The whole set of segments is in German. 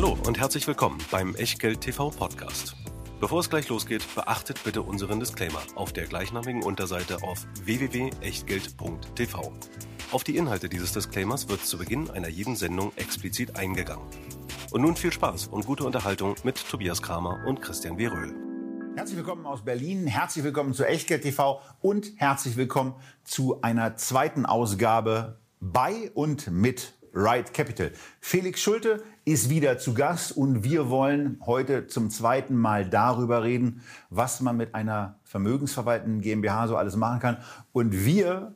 Hallo und herzlich willkommen beim Echtgeld TV Podcast. Bevor es gleich losgeht, beachtet bitte unseren Disclaimer auf der gleichnamigen Unterseite auf www.echtgeld.tv. Auf die Inhalte dieses Disclaimers wird zu Beginn einer jeden Sendung explizit eingegangen. Und nun viel Spaß und gute Unterhaltung mit Tobias Kramer und Christian W. Röhl. Herzlich willkommen aus Berlin, herzlich willkommen zu Echtgeld TV und herzlich willkommen zu einer zweiten Ausgabe bei und mit Right Capital. Felix Schulte ist wieder zu Gast und wir wollen heute zum zweiten Mal darüber reden, was man mit einer vermögensverwaltenden GmbH so alles machen kann. Und wir,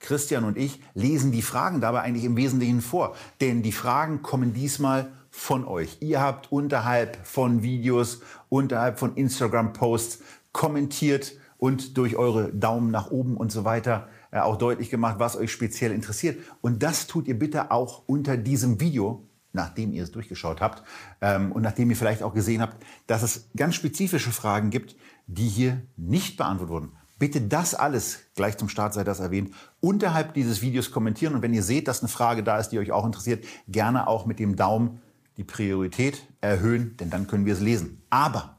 Christian und ich, lesen die Fragen dabei eigentlich im Wesentlichen vor. Denn die Fragen kommen diesmal von euch. Ihr habt unterhalb von Videos, unterhalb von Instagram-Posts kommentiert und durch eure Daumen nach oben und so weiter auch deutlich gemacht, was euch speziell interessiert. Und das tut ihr bitte auch unter diesem Video, nachdem ihr es durchgeschaut habt ähm, und nachdem ihr vielleicht auch gesehen habt, dass es ganz spezifische Fragen gibt, die hier nicht beantwortet wurden. Bitte das alles, gleich zum Start sei das erwähnt, unterhalb dieses Videos kommentieren. Und wenn ihr seht, dass eine Frage da ist, die euch auch interessiert, gerne auch mit dem Daumen die Priorität erhöhen, denn dann können wir es lesen. Aber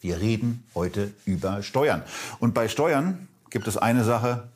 wir reden heute über Steuern. Und bei Steuern gibt es eine Sache,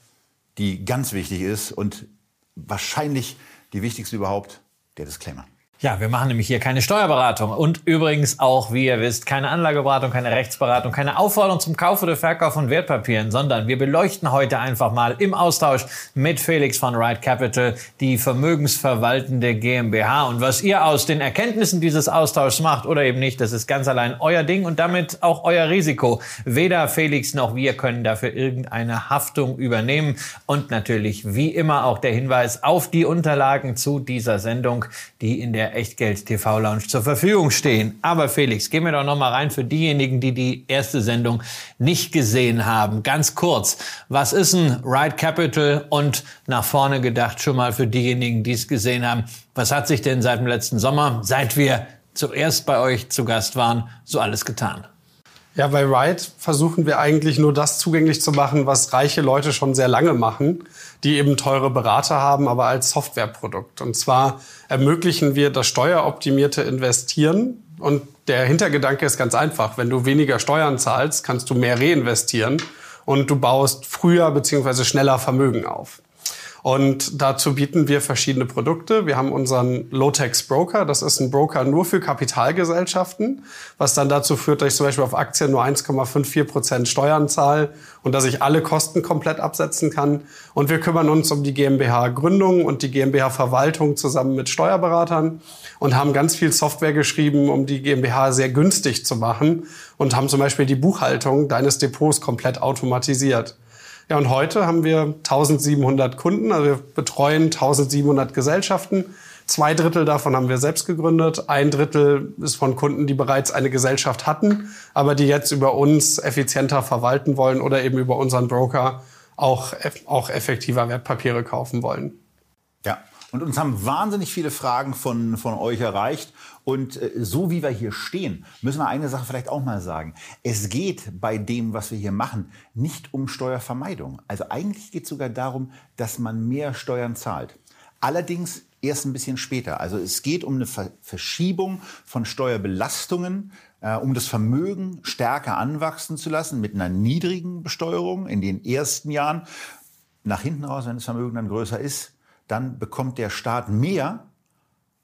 die ganz wichtig ist und wahrscheinlich die wichtigste überhaupt, der Disclaimer. Ja, wir machen nämlich hier keine Steuerberatung. Und übrigens auch, wie ihr wisst, keine Anlageberatung, keine Rechtsberatung, keine Aufforderung zum Kauf oder Verkauf von Wertpapieren, sondern wir beleuchten heute einfach mal im Austausch mit Felix von Right Capital die vermögensverwaltende GmbH. Und was ihr aus den Erkenntnissen dieses Austauschs macht oder eben nicht, das ist ganz allein euer Ding und damit auch euer Risiko. Weder Felix noch wir können dafür irgendeine Haftung übernehmen. Und natürlich wie immer auch der Hinweis auf die Unterlagen zu dieser Sendung, die in der Echtgeld TV Lounge zur Verfügung stehen. Aber Felix, gehen wir doch noch mal rein für diejenigen, die die erste Sendung nicht gesehen haben. Ganz kurz, was ist ein Ride Capital und nach vorne gedacht schon mal für diejenigen, die es gesehen haben, was hat sich denn seit dem letzten Sommer, seit wir zuerst bei euch zu Gast waren, so alles getan? Ja, bei Ride versuchen wir eigentlich nur das zugänglich zu machen, was reiche Leute schon sehr lange machen, die eben teure Berater haben, aber als Softwareprodukt. Und zwar ermöglichen wir das steueroptimierte Investieren. Und der Hintergedanke ist ganz einfach. Wenn du weniger Steuern zahlst, kannst du mehr reinvestieren und du baust früher beziehungsweise schneller Vermögen auf. Und dazu bieten wir verschiedene Produkte. Wir haben unseren Low-Tax Broker. Das ist ein Broker nur für Kapitalgesellschaften, was dann dazu führt, dass ich zum Beispiel auf Aktien nur 1,54 Prozent Steuern zahle und dass ich alle Kosten komplett absetzen kann. Und wir kümmern uns um die GmbH-Gründung und die GmbH-Verwaltung zusammen mit Steuerberatern und haben ganz viel Software geschrieben, um die GmbH sehr günstig zu machen und haben zum Beispiel die Buchhaltung deines Depots komplett automatisiert. Ja, und heute haben wir 1700 Kunden, also wir betreuen 1700 Gesellschaften. Zwei Drittel davon haben wir selbst gegründet. Ein Drittel ist von Kunden, die bereits eine Gesellschaft hatten, aber die jetzt über uns effizienter verwalten wollen oder eben über unseren Broker auch, auch effektiver Wertpapiere kaufen wollen. Ja, und uns haben wahnsinnig viele Fragen von, von euch erreicht. Und äh, so wie wir hier stehen, müssen wir eine Sache vielleicht auch mal sagen. Es geht bei dem, was wir hier machen, nicht um Steuervermeidung. Also eigentlich geht es sogar darum, dass man mehr Steuern zahlt. Allerdings erst ein bisschen später. Also es geht um eine Verschiebung von Steuerbelastungen, äh, um das Vermögen stärker anwachsen zu lassen mit einer niedrigen Besteuerung in den ersten Jahren. Nach hinten raus, wenn das Vermögen dann größer ist, dann bekommt der Staat mehr,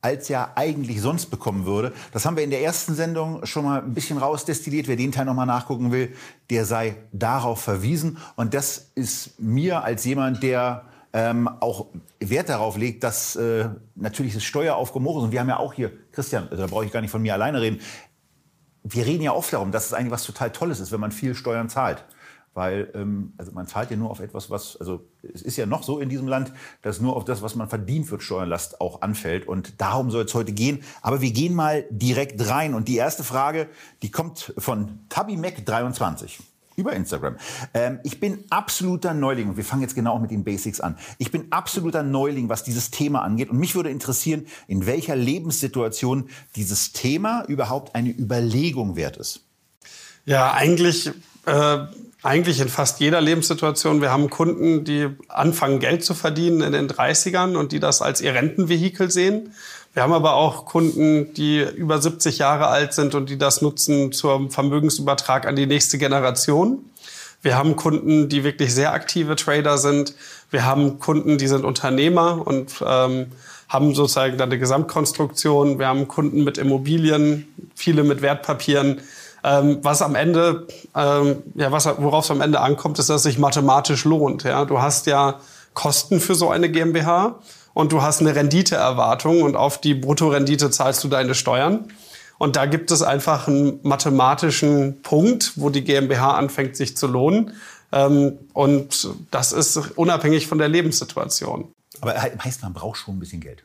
als er eigentlich sonst bekommen würde. Das haben wir in der ersten Sendung schon mal ein bisschen rausdestilliert. Wer den Teil noch mal nachgucken will, der sei darauf verwiesen. Und das ist mir als jemand, der ähm, auch Wert darauf legt, dass äh, natürlich das Steueraufkommen hoch ist. Und wir haben ja auch hier, Christian, also da brauche ich gar nicht von mir alleine reden, wir reden ja oft darum, dass es eigentlich was total Tolles ist, wenn man viel Steuern zahlt weil ähm, also man zahlt ja nur auf etwas, was, also es ist ja noch so in diesem Land, dass nur auf das, was man verdient wird, Steuerlast auch anfällt. Und darum soll es heute gehen. Aber wir gehen mal direkt rein. Und die erste Frage, die kommt von TabiMac23 über Instagram. Ähm, ich bin absoluter Neuling und wir fangen jetzt genau mit den Basics an. Ich bin absoluter Neuling, was dieses Thema angeht und mich würde interessieren, in welcher Lebenssituation dieses Thema überhaupt eine Überlegung wert ist. Ja, eigentlich äh, eigentlich in fast jeder Lebenssituation. Wir haben Kunden, die anfangen, Geld zu verdienen in den 30ern und die das als ihr Rentenvehikel sehen. Wir haben aber auch Kunden, die über 70 Jahre alt sind und die das nutzen zum Vermögensübertrag an die nächste Generation. Wir haben Kunden, die wirklich sehr aktive Trader sind. Wir haben Kunden, die sind Unternehmer und ähm, haben sozusagen dann eine Gesamtkonstruktion. Wir haben Kunden mit Immobilien, viele mit Wertpapieren. Ähm, was am Ende, ähm, ja, was, worauf es am Ende ankommt, ist, dass es sich mathematisch lohnt. Ja? Du hast ja Kosten für so eine GmbH und du hast eine Renditeerwartung und auf die Bruttorendite zahlst du deine Steuern. Und da gibt es einfach einen mathematischen Punkt, wo die GmbH anfängt, sich zu lohnen. Ähm, und das ist unabhängig von der Lebenssituation. Aber heißt, man braucht schon ein bisschen Geld.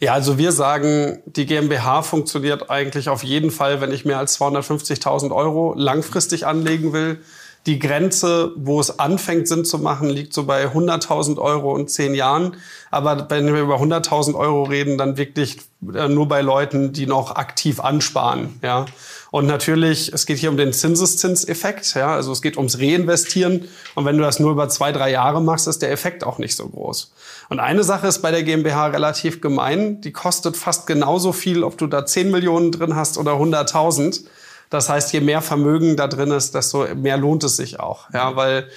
Ja, also wir sagen, die GmbH funktioniert eigentlich auf jeden Fall, wenn ich mehr als 250.000 Euro langfristig anlegen will. Die Grenze, wo es anfängt, Sinn zu machen, liegt so bei 100.000 Euro und zehn Jahren. Aber wenn wir über 100.000 Euro reden, dann wirklich äh, nur bei Leuten, die noch aktiv ansparen. Ja. Und natürlich, es geht hier um den Zinseszinseffekt. Ja. Also es geht ums Reinvestieren. Und wenn du das nur über zwei, drei Jahre machst, ist der Effekt auch nicht so groß. Und eine Sache ist bei der GmbH relativ gemein. Die kostet fast genauso viel, ob du da 10 Millionen drin hast oder 100.000. Das heißt, je mehr Vermögen da drin ist, desto mehr lohnt es sich auch. Ja, weil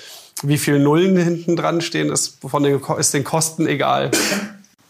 wie viel Nullen hinten dran stehen, ist, von den, ist den Kosten egal.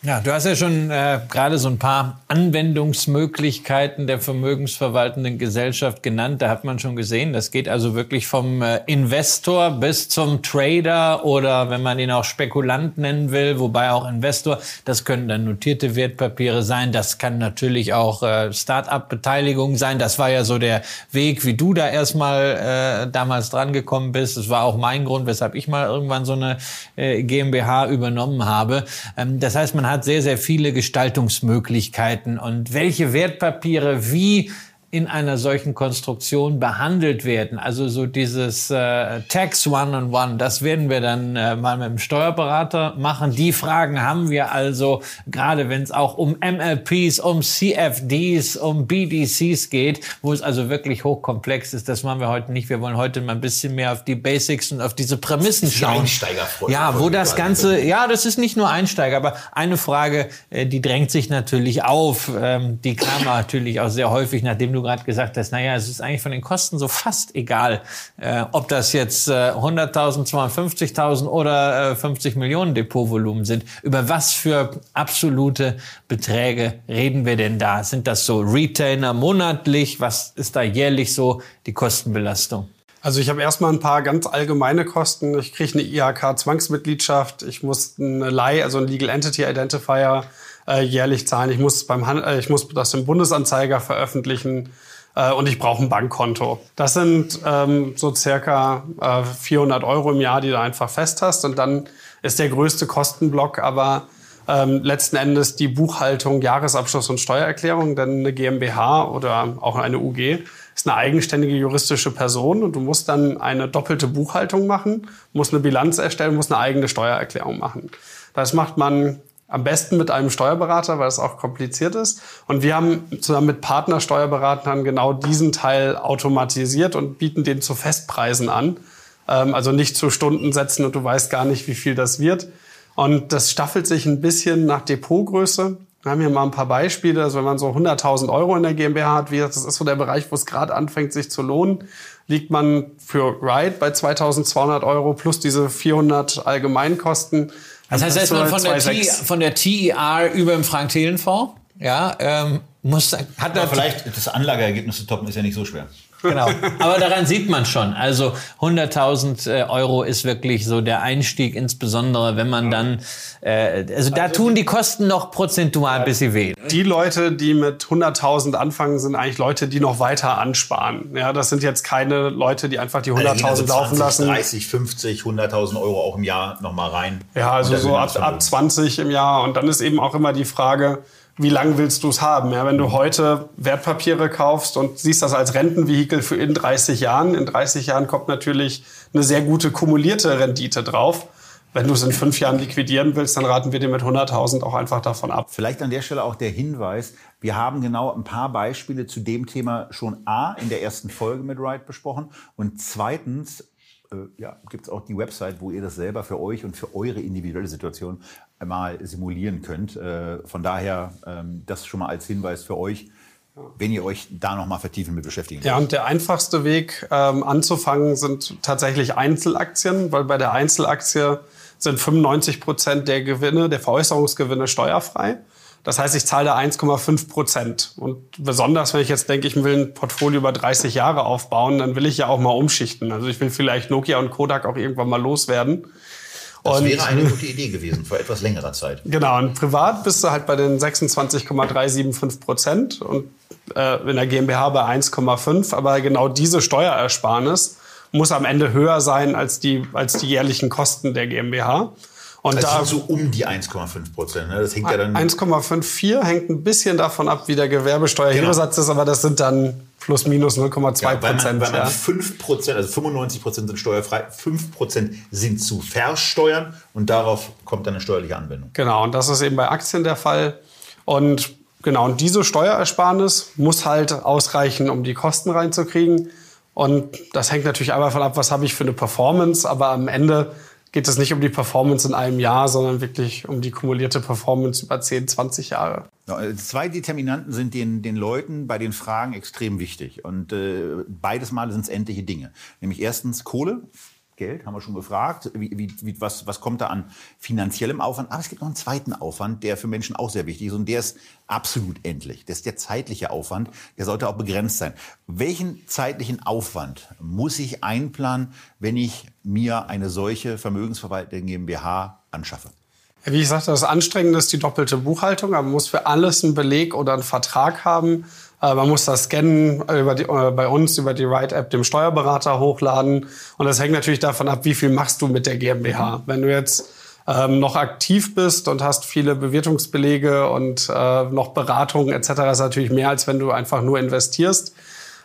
Ja, du hast ja schon äh, gerade so ein paar Anwendungsmöglichkeiten der vermögensverwaltenden Gesellschaft genannt. Da hat man schon gesehen, das geht also wirklich vom äh, Investor bis zum Trader oder wenn man ihn auch Spekulant nennen will, wobei auch Investor, das können dann notierte Wertpapiere sein, das kann natürlich auch äh, Start-up-Beteiligung sein. Das war ja so der Weg, wie du da erstmal äh, damals dran gekommen bist. Das war auch mein Grund, weshalb ich mal irgendwann so eine äh, GmbH übernommen habe. Ähm, das heißt, man hat sehr, sehr viele Gestaltungsmöglichkeiten. Und welche Wertpapiere wie in einer solchen Konstruktion behandelt werden. Also so dieses äh, Tax One-on-One, das werden wir dann äh, mal mit dem Steuerberater machen. Die Fragen haben wir also, gerade wenn es auch um MLPs, um CFDs, um BDCs geht, wo es also wirklich hochkomplex ist. Das machen wir heute nicht. Wir wollen heute mal ein bisschen mehr auf die Basics und auf diese Prämissen schauen. Ja, wo das Ganze, ja, das ist nicht nur Einsteiger, aber eine Frage, äh, die drängt sich natürlich auf. Ähm, die kam natürlich auch sehr häufig, nachdem du gerade gesagt hast, naja, es ist eigentlich von den Kosten so fast egal, äh, ob das jetzt äh, 100.000, 250.000 oder äh, 50 Millionen Depotvolumen sind. Über was für absolute Beträge reden wir denn da? Sind das so Retainer monatlich? Was ist da jährlich so die Kostenbelastung? Also ich habe erstmal ein paar ganz allgemeine Kosten. Ich kriege eine IHK-Zwangsmitgliedschaft. Ich muss eine LEI, also ein Legal Entity Identifier, äh, jährlich zahlen. Ich muss, beim Han äh, ich muss das im Bundesanzeiger veröffentlichen äh, und ich brauche ein Bankkonto. Das sind ähm, so circa äh, 400 Euro im Jahr, die du einfach fest hast. Und dann ist der größte Kostenblock aber ähm, letzten Endes die Buchhaltung, Jahresabschluss und Steuererklärung. Denn eine GmbH oder auch eine UG ist eine eigenständige juristische Person und du musst dann eine doppelte Buchhaltung machen, musst eine Bilanz erstellen, musst eine eigene Steuererklärung machen. Das macht man am besten mit einem Steuerberater, weil es auch kompliziert ist. Und wir haben zusammen mit Partnersteuerberatern genau diesen Teil automatisiert und bieten den zu Festpreisen an. Ähm, also nicht zu Stundensätzen und du weißt gar nicht, wie viel das wird. Und das staffelt sich ein bisschen nach Depotgröße. Wir haben hier mal ein paar Beispiele. Also wenn man so 100.000 Euro in der GmbH hat, wie das ist so der Bereich, wo es gerade anfängt, sich zu lohnen, liegt man für Ride bei 2.200 Euro plus diese 400 Allgemeinkosten das heißt, erstmal von, der T, von der TER über dem Frank-Thelen-Fonds, ja, ähm, muss, hat Aber vielleicht das Anlageergebnis zu toppen ist ja nicht so schwer. Genau. Aber daran sieht man schon. Also 100.000 äh, Euro ist wirklich so der Einstieg, insbesondere wenn man dann, äh, also da tun die Kosten noch prozentual ein bisschen weh. Die Leute, die mit 100.000 anfangen, sind eigentlich Leute, die noch weiter ansparen. Ja, das sind jetzt keine Leute, die einfach die 100.000 also laufen lassen. 30, 50, 100.000 Euro auch im Jahr nochmal rein. Ja, also so ab, ab 20 im Jahr. Und dann ist eben auch immer die Frage, wie lange willst du es haben? Ja, wenn du heute Wertpapiere kaufst und siehst das als Rentenvehikel für in 30 Jahren, in 30 Jahren kommt natürlich eine sehr gute kumulierte Rendite drauf. Wenn du es in fünf Jahren liquidieren willst, dann raten wir dir mit 100.000 auch einfach davon ab. Vielleicht an der Stelle auch der Hinweis, wir haben genau ein paar Beispiele zu dem Thema schon A in der ersten Folge mit Wright besprochen und zweitens äh, ja, gibt es auch die Website, wo ihr das selber für euch und für eure individuelle Situation einmal simulieren könnt. Äh, von daher ähm, das schon mal als Hinweis für euch, wenn ihr euch da noch mal vertiefen mit beschäftigen Ja, und der einfachste Weg ähm, anzufangen sind tatsächlich Einzelaktien, weil bei der Einzelaktie sind 95 Prozent der Gewinne, der Veräußerungsgewinne steuerfrei. Das heißt, ich zahle da 1,5 Prozent. Und besonders, wenn ich jetzt denke, ich will ein Portfolio über 30 Jahre aufbauen, dann will ich ja auch mal umschichten. Also ich will vielleicht Nokia und Kodak auch irgendwann mal loswerden. Das und, wäre eine gute Idee gewesen vor etwas längerer Zeit. Genau, und privat bist du halt bei den 26,375 Prozent und äh, in der GmbH bei 1,5. Aber genau diese Steuerersparnis muss am Ende höher sein als die, als die jährlichen Kosten der GmbH. Und also da so um die 1,5 Prozent. Ne? Das hängt ja dann 1,54 hängt ein bisschen davon ab, wie der Gewerbesteuerhebesatz genau. ist, aber das sind dann plus minus 0,2 ja, Prozent. Weil, weil ja. 5 Prozent, also 95 Prozent sind steuerfrei, 5 Prozent sind zu versteuern und darauf kommt dann eine steuerliche Anwendung. Genau, und das ist eben bei Aktien der Fall. Und genau, und diese Steuerersparnis muss halt ausreichen, um die Kosten reinzukriegen. Und das hängt natürlich einmal davon ab, was habe ich für eine Performance, aber am Ende geht es nicht um die Performance in einem Jahr, sondern wirklich um die kumulierte Performance über 10, 20 Jahre. Äh, zwei Determinanten sind den, den Leuten bei den Fragen extrem wichtig. Und äh, beides Mal sind es endliche Dinge. Nämlich erstens Kohle, Geld, haben wir schon gefragt. Wie, wie, was, was kommt da an finanziellem Aufwand? Aber es gibt noch einen zweiten Aufwand, der für Menschen auch sehr wichtig ist und der ist absolut endlich. Das ist der zeitliche Aufwand. Der sollte auch begrenzt sein. Welchen zeitlichen Aufwand muss ich einplanen, wenn ich mir eine solche vermögensverwaltende GmbH anschaffe? Wie ich sagte, das Anstrengende ist die doppelte Buchhaltung. Man muss für alles einen Beleg oder einen Vertrag haben. Äh, man muss das scannen über die, äh, bei uns über die Ride-App dem Steuerberater hochladen. Und das hängt natürlich davon ab, wie viel machst du mit der GmbH. Wenn du jetzt ähm, noch aktiv bist und hast viele Bewertungsbelege und äh, noch Beratungen etc., ist natürlich mehr, als wenn du einfach nur investierst.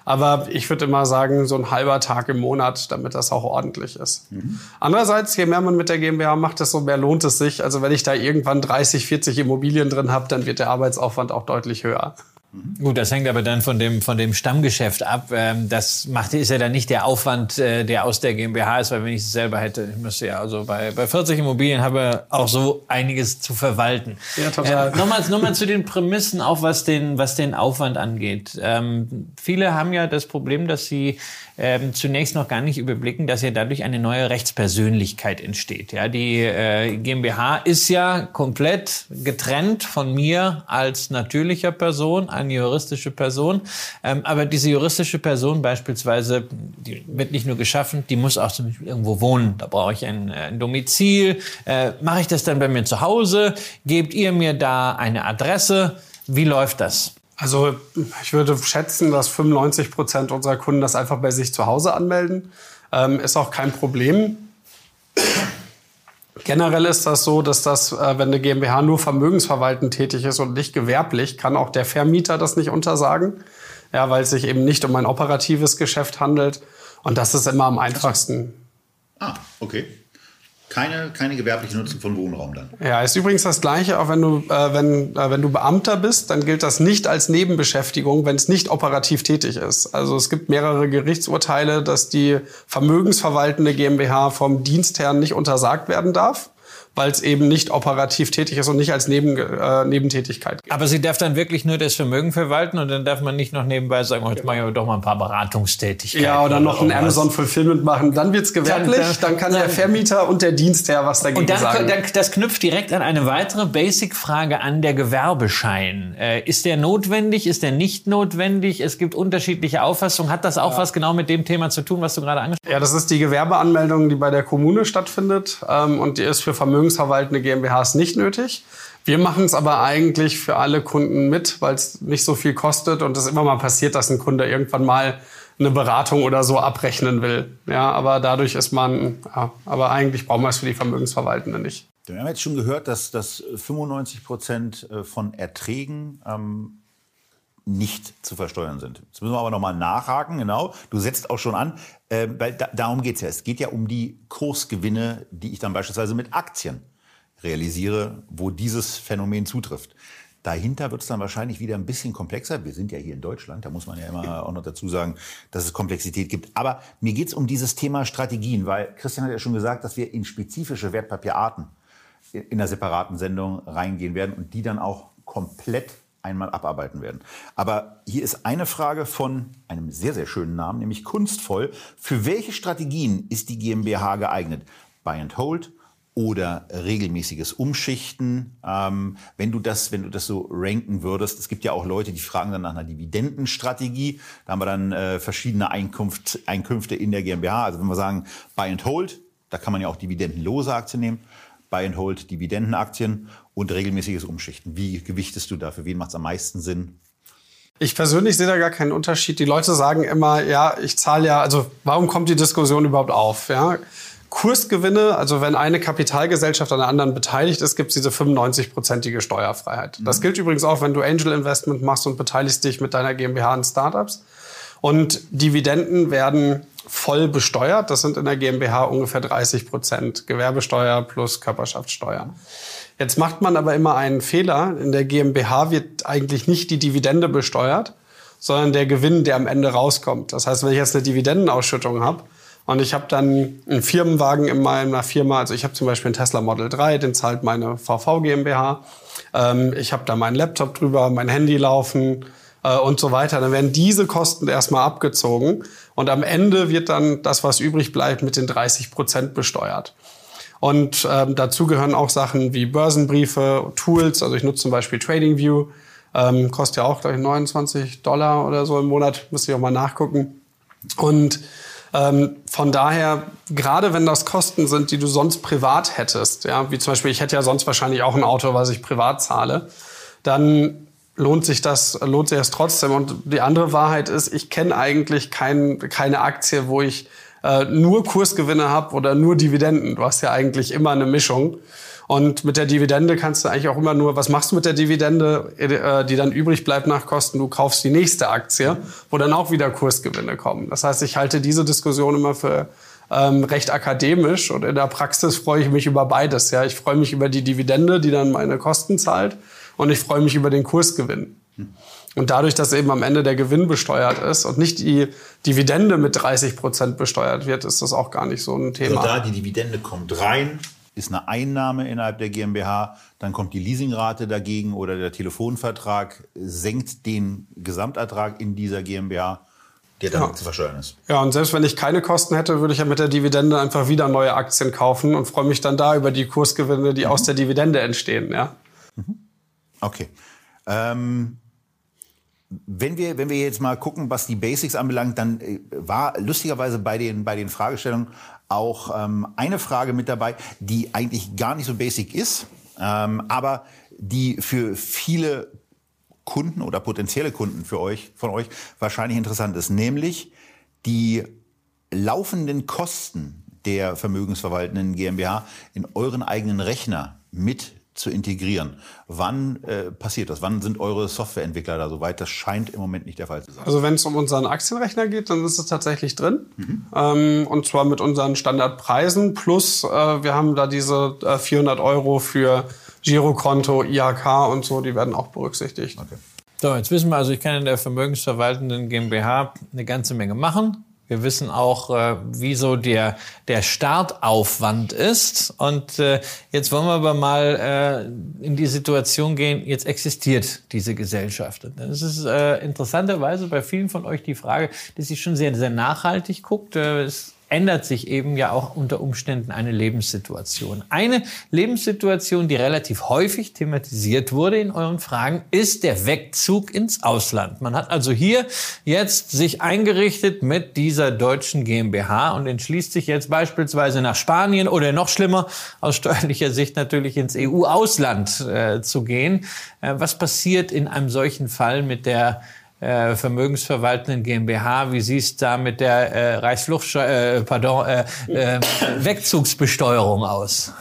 Aber ich würde immer sagen, so ein halber Tag im Monat, damit das auch ordentlich ist. Mhm. Andererseits, je mehr man mit der GmbH macht, desto mehr lohnt es sich. Also wenn ich da irgendwann 30, 40 Immobilien drin habe, dann wird der Arbeitsaufwand auch deutlich höher. Mhm. Gut, das hängt aber dann von dem, von dem Stammgeschäft ab. Ähm, das macht, ist ja dann nicht der Aufwand, äh, der aus der GmbH ist, weil wenn ich es selber hätte, ich müsste ja also bei, bei 40 Immobilien habe auch so einiges zu verwalten. Ja, total. Äh, nochmal, nochmal zu den Prämissen, auch was den, was den Aufwand angeht. Ähm, viele haben ja das Problem, dass sie ähm, zunächst noch gar nicht überblicken, dass ja dadurch eine neue Rechtspersönlichkeit entsteht. Ja, die äh, GmbH ist ja komplett getrennt von mir als natürlicher Person, eine juristische Person. Ähm, aber diese juristische Person beispielsweise, die wird nicht nur geschaffen, die muss auch zum Beispiel irgendwo wohnen. Da brauche ich ein, ein Domizil. Äh, Mache ich das dann bei mir zu Hause? Gebt ihr mir da eine Adresse? Wie läuft das? Also ich würde schätzen, dass 95 Prozent unserer Kunden das einfach bei sich zu Hause anmelden. Ähm, ist auch kein Problem. Generell ist das so, dass das, äh, wenn eine GmbH nur vermögensverwaltend tätig ist und nicht gewerblich, kann auch der Vermieter das nicht untersagen, ja, weil es sich eben nicht um ein operatives Geschäft handelt. Und das ist immer am einfachsten. Ah, okay keine, keine gewerbliche Nutzung von Wohnraum dann. Ja, ist übrigens das Gleiche, auch wenn du, äh, wenn, äh, wenn du Beamter bist, dann gilt das nicht als Nebenbeschäftigung, wenn es nicht operativ tätig ist. Also es gibt mehrere Gerichtsurteile, dass die vermögensverwaltende GmbH vom Dienstherrn nicht untersagt werden darf weil es eben nicht operativ tätig ist und nicht als Neben, äh, Nebentätigkeit geht. Aber sie darf dann wirklich nur das Vermögen verwalten und dann darf man nicht noch nebenbei sagen, oh, jetzt mache ich doch mal ein paar Beratungstätigkeiten. Ja, oder, oder noch ein Amazon Fulfillment machen. Dann wird's gewerblich, dann, dann, dann kann dann, der Vermieter und der Dienstherr was dagegen und dann, sagen. Dann, das knüpft direkt an eine weitere Basic-Frage an, der Gewerbeschein. Äh, ist der notwendig, ist der nicht notwendig? Es gibt unterschiedliche Auffassungen. Hat das auch ja. was genau mit dem Thema zu tun, was du gerade angesprochen hast? Ja, das ist die Gewerbeanmeldung, die bei der Kommune stattfindet ähm, und die ist für Vermögen vermögensverwaltende GmbHs nicht nötig. Wir machen es aber eigentlich für alle Kunden mit, weil es nicht so viel kostet und es immer mal passiert, dass ein Kunde irgendwann mal eine Beratung oder so abrechnen will. Ja, aber dadurch ist man, ja, aber eigentlich brauchen wir es für die Vermögensverwaltende nicht. Wir haben jetzt schon gehört, dass, dass 95 Prozent äh, von Erträgen ähm, nicht zu versteuern sind. Jetzt müssen wir aber nochmal nachhaken, genau. Du setzt auch schon an, äh, weil da, darum geht es ja. Es geht ja um die Kursgewinne, die ich dann beispielsweise mit Aktien realisiere, wo dieses Phänomen zutrifft. Dahinter wird es dann wahrscheinlich wieder ein bisschen komplexer. Wir sind ja hier in Deutschland, da muss man ja immer auch noch dazu sagen, dass es Komplexität gibt. Aber mir geht es um dieses Thema Strategien, weil Christian hat ja schon gesagt, dass wir in spezifische Wertpapierarten in einer separaten Sendung reingehen werden und die dann auch komplett einmal abarbeiten werden. Aber hier ist eine Frage von einem sehr, sehr schönen Namen, nämlich kunstvoll. Für welche Strategien ist die GmbH geeignet? Buy and Hold, oder regelmäßiges Umschichten. Ähm, wenn du das, wenn du das so ranken würdest, es gibt ja auch Leute, die fragen dann nach einer Dividendenstrategie. Da haben wir dann äh, verschiedene Einkunft, Einkünfte in der GmbH. Also wenn wir sagen Buy and Hold, da kann man ja auch dividendenlose Aktien nehmen. Buy and Hold Dividendenaktien und regelmäßiges Umschichten. Wie gewichtest du da? Für wen macht es am meisten Sinn? Ich persönlich sehe da gar keinen Unterschied. Die Leute sagen immer, ja, ich zahle ja, also warum kommt die Diskussion überhaupt auf? Ja, Kursgewinne, also wenn eine Kapitalgesellschaft an der anderen beteiligt ist, gibt es diese 95-prozentige Steuerfreiheit. Mhm. Das gilt übrigens auch, wenn du Angel Investment machst und beteiligst dich mit deiner GmbH an Startups. Und Dividenden werden voll besteuert. Das sind in der GmbH ungefähr 30 Prozent Gewerbesteuer plus Körperschaftssteuer. Jetzt macht man aber immer einen Fehler. In der GmbH wird eigentlich nicht die Dividende besteuert, sondern der Gewinn, der am Ende rauskommt. Das heißt, wenn ich jetzt eine Dividendenausschüttung habe, und ich habe dann einen Firmenwagen in meiner Firma. Also ich habe zum Beispiel einen Tesla Model 3, den zahlt meine VV GmbH. Ähm, ich habe da meinen Laptop drüber, mein Handy laufen äh, und so weiter. Dann werden diese Kosten erstmal abgezogen. Und am Ende wird dann das, was übrig bleibt, mit den 30 Prozent besteuert. Und ähm, dazu gehören auch Sachen wie Börsenbriefe, Tools. Also ich nutze zum Beispiel TradingView. Ähm, kostet ja auch, glaube ich, 29 Dollar oder so im Monat. Müsste ich auch mal nachgucken. Und ähm, von daher, gerade wenn das Kosten sind, die du sonst privat hättest, ja, wie zum Beispiel, ich hätte ja sonst wahrscheinlich auch ein Auto, was ich privat zahle, dann lohnt sich das, lohnt sich das trotzdem. Und die andere Wahrheit ist, ich kenne eigentlich kein, keine Aktie, wo ich äh, nur Kursgewinne habe oder nur Dividenden. Du hast ja eigentlich immer eine Mischung. Und mit der Dividende kannst du eigentlich auch immer nur, was machst du mit der Dividende, äh, die dann übrig bleibt nach Kosten? Du kaufst die nächste Aktie, wo dann auch wieder Kursgewinne kommen. Das heißt, ich halte diese Diskussion immer für ähm, recht akademisch und in der Praxis freue ich mich über beides. Ja, ich freue mich über die Dividende, die dann meine Kosten zahlt, und ich freue mich über den Kursgewinn. Und dadurch, dass eben am Ende der Gewinn besteuert ist und nicht die Dividende mit 30 Prozent besteuert wird, ist das auch gar nicht so ein Thema. Also da die Dividende kommt rein, ist eine Einnahme innerhalb der GmbH, dann kommt die Leasingrate dagegen oder der Telefonvertrag senkt den Gesamtertrag in dieser GmbH, der dann ja. zu versteuern ist. Ja, und selbst wenn ich keine Kosten hätte, würde ich ja mit der Dividende einfach wieder neue Aktien kaufen und freue mich dann da über die Kursgewinne, die mhm. aus der Dividende entstehen. Ja. Mhm. Okay. Ähm wenn wir, wenn wir jetzt mal gucken, was die Basics anbelangt, dann äh, war lustigerweise bei den, bei den Fragestellungen auch ähm, eine Frage mit dabei, die eigentlich gar nicht so basic ist, ähm, aber die für viele Kunden oder potenzielle Kunden für euch, von euch wahrscheinlich interessant ist, nämlich die laufenden Kosten der vermögensverwaltenden GmbH in euren eigenen Rechner mit zu integrieren. Wann äh, passiert das? Wann sind eure Softwareentwickler da so weit? Das scheint im Moment nicht der Fall zu sein. Also wenn es um unseren Aktienrechner geht, dann ist es tatsächlich drin. Mhm. Ähm, und zwar mit unseren Standardpreisen. Plus äh, wir haben da diese äh, 400 Euro für Girokonto, IHK und so, die werden auch berücksichtigt. Okay. So, jetzt wissen wir also, ich kann in der vermögensverwaltenden GmbH eine ganze Menge machen. Wir wissen auch, äh, wie so der, der Startaufwand ist. Und äh, jetzt wollen wir aber mal äh, in die Situation gehen, jetzt existiert diese Gesellschaft. Das ist äh, interessanterweise bei vielen von euch die Frage, die sich schon sehr, sehr nachhaltig guckt. Äh, es ändert sich eben ja auch unter Umständen eine Lebenssituation. Eine Lebenssituation, die relativ häufig thematisiert wurde in euren Fragen, ist der Wegzug ins Ausland. Man hat also hier jetzt sich eingerichtet mit dieser deutschen GmbH und entschließt sich jetzt beispielsweise nach Spanien oder noch schlimmer aus steuerlicher Sicht natürlich ins EU-Ausland äh, zu gehen. Äh, was passiert in einem solchen Fall mit der äh, vermögensverwaltenden GmbH. Wie siehst du da mit der äh, Reichsfluchtsteuer, äh, pardon, äh, äh, Wegzugsbesteuerung aus?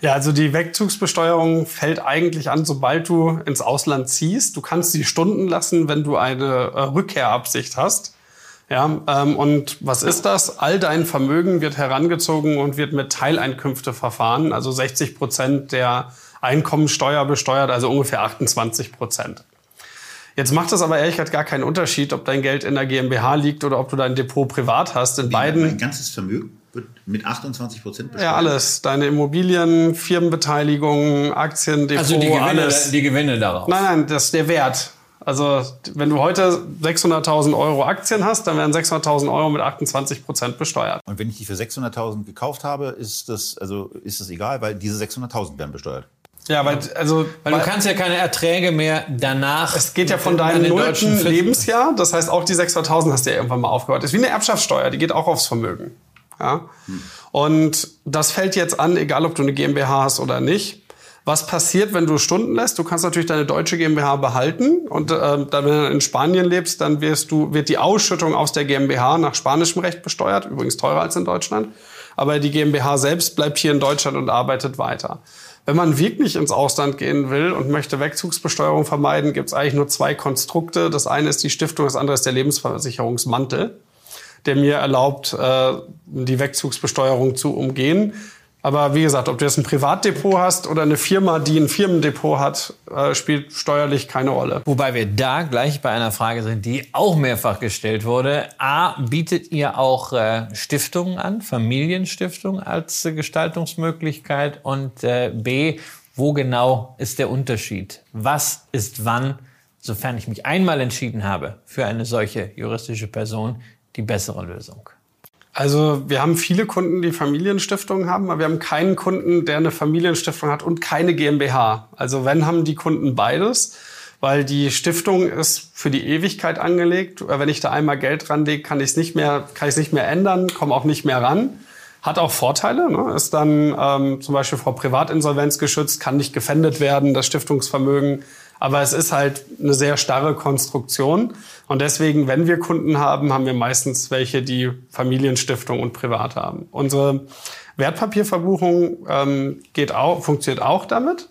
Ja, also die Wegzugsbesteuerung fällt eigentlich an, sobald du ins Ausland ziehst. Du kannst die Stunden lassen, wenn du eine äh, Rückkehrabsicht hast. Ja, ähm, und was ist das? All dein Vermögen wird herangezogen und wird mit Teileinkünfteverfahren, also 60 Prozent der Einkommensteuer besteuert, also ungefähr 28 Prozent. Jetzt macht es aber ehrlich gesagt gar keinen Unterschied, ob dein Geld in der GmbH liegt oder ob du dein Depot privat hast. In beiden. Mein ganzes Vermögen wird mit 28 Prozent besteuert. Ja, alles. Deine Immobilien, Firmenbeteiligung, Aktien, Depot, Also die Gewinne, alles. die Gewinne daraus. Nein, nein, das ist der Wert. Also wenn du heute 600.000 Euro Aktien hast, dann werden 600.000 Euro mit 28 Prozent besteuert. Und wenn ich die für 600.000 gekauft habe, ist das, also ist das egal, weil diese 600.000 werden besteuert. Ja, weil, also, Weil du kannst ja keine Erträge mehr danach. Es geht ja von deinem nullten Lebensjahr. Das heißt, auch die 600.000 hast du ja irgendwann mal aufgehört. Das ist wie eine Erbschaftssteuer, die geht auch aufs Vermögen. Ja? Und das fällt jetzt an, egal ob du eine GmbH hast oder nicht. Was passiert, wenn du Stunden lässt? Du kannst natürlich deine deutsche GmbH behalten und äh, dann, wenn du in Spanien lebst, dann wirst du, wird die Ausschüttung aus der GmbH nach spanischem Recht besteuert, übrigens teurer als in Deutschland. Aber die GmbH selbst bleibt hier in Deutschland und arbeitet weiter. Wenn man wirklich ins Ausland gehen will und möchte Wegzugsbesteuerung vermeiden, gibt es eigentlich nur zwei Konstrukte. Das eine ist die Stiftung, das andere ist der Lebensversicherungsmantel, der mir erlaubt, äh, die Wegzugsbesteuerung zu umgehen. Aber wie gesagt, ob du jetzt ein Privatdepot hast oder eine Firma, die ein Firmendepot hat, äh, spielt steuerlich keine Rolle. Wobei wir da gleich bei einer Frage sind, die auch mehrfach gestellt wurde. A, bietet ihr auch äh, Stiftungen an, Familienstiftungen als Gestaltungsmöglichkeit? Und äh, B, wo genau ist der Unterschied? Was ist wann, sofern ich mich einmal entschieden habe, für eine solche juristische Person die bessere Lösung? Also wir haben viele Kunden, die Familienstiftungen haben, aber wir haben keinen Kunden, der eine Familienstiftung hat und keine GmbH. Also wenn, haben die Kunden beides, weil die Stiftung ist für die Ewigkeit angelegt. Wenn ich da einmal Geld ranlege, kann ich es nicht mehr, kann ich es nicht mehr ändern, komme auch nicht mehr ran. Hat auch Vorteile, ne? ist dann ähm, zum Beispiel vor Privatinsolvenz geschützt, kann nicht gefändet werden, das Stiftungsvermögen. Aber es ist halt eine sehr starre Konstruktion. Und deswegen, wenn wir Kunden haben, haben wir meistens welche, die Familienstiftung und privat haben. Unsere Wertpapierverbuchung ähm, geht auch, funktioniert auch damit.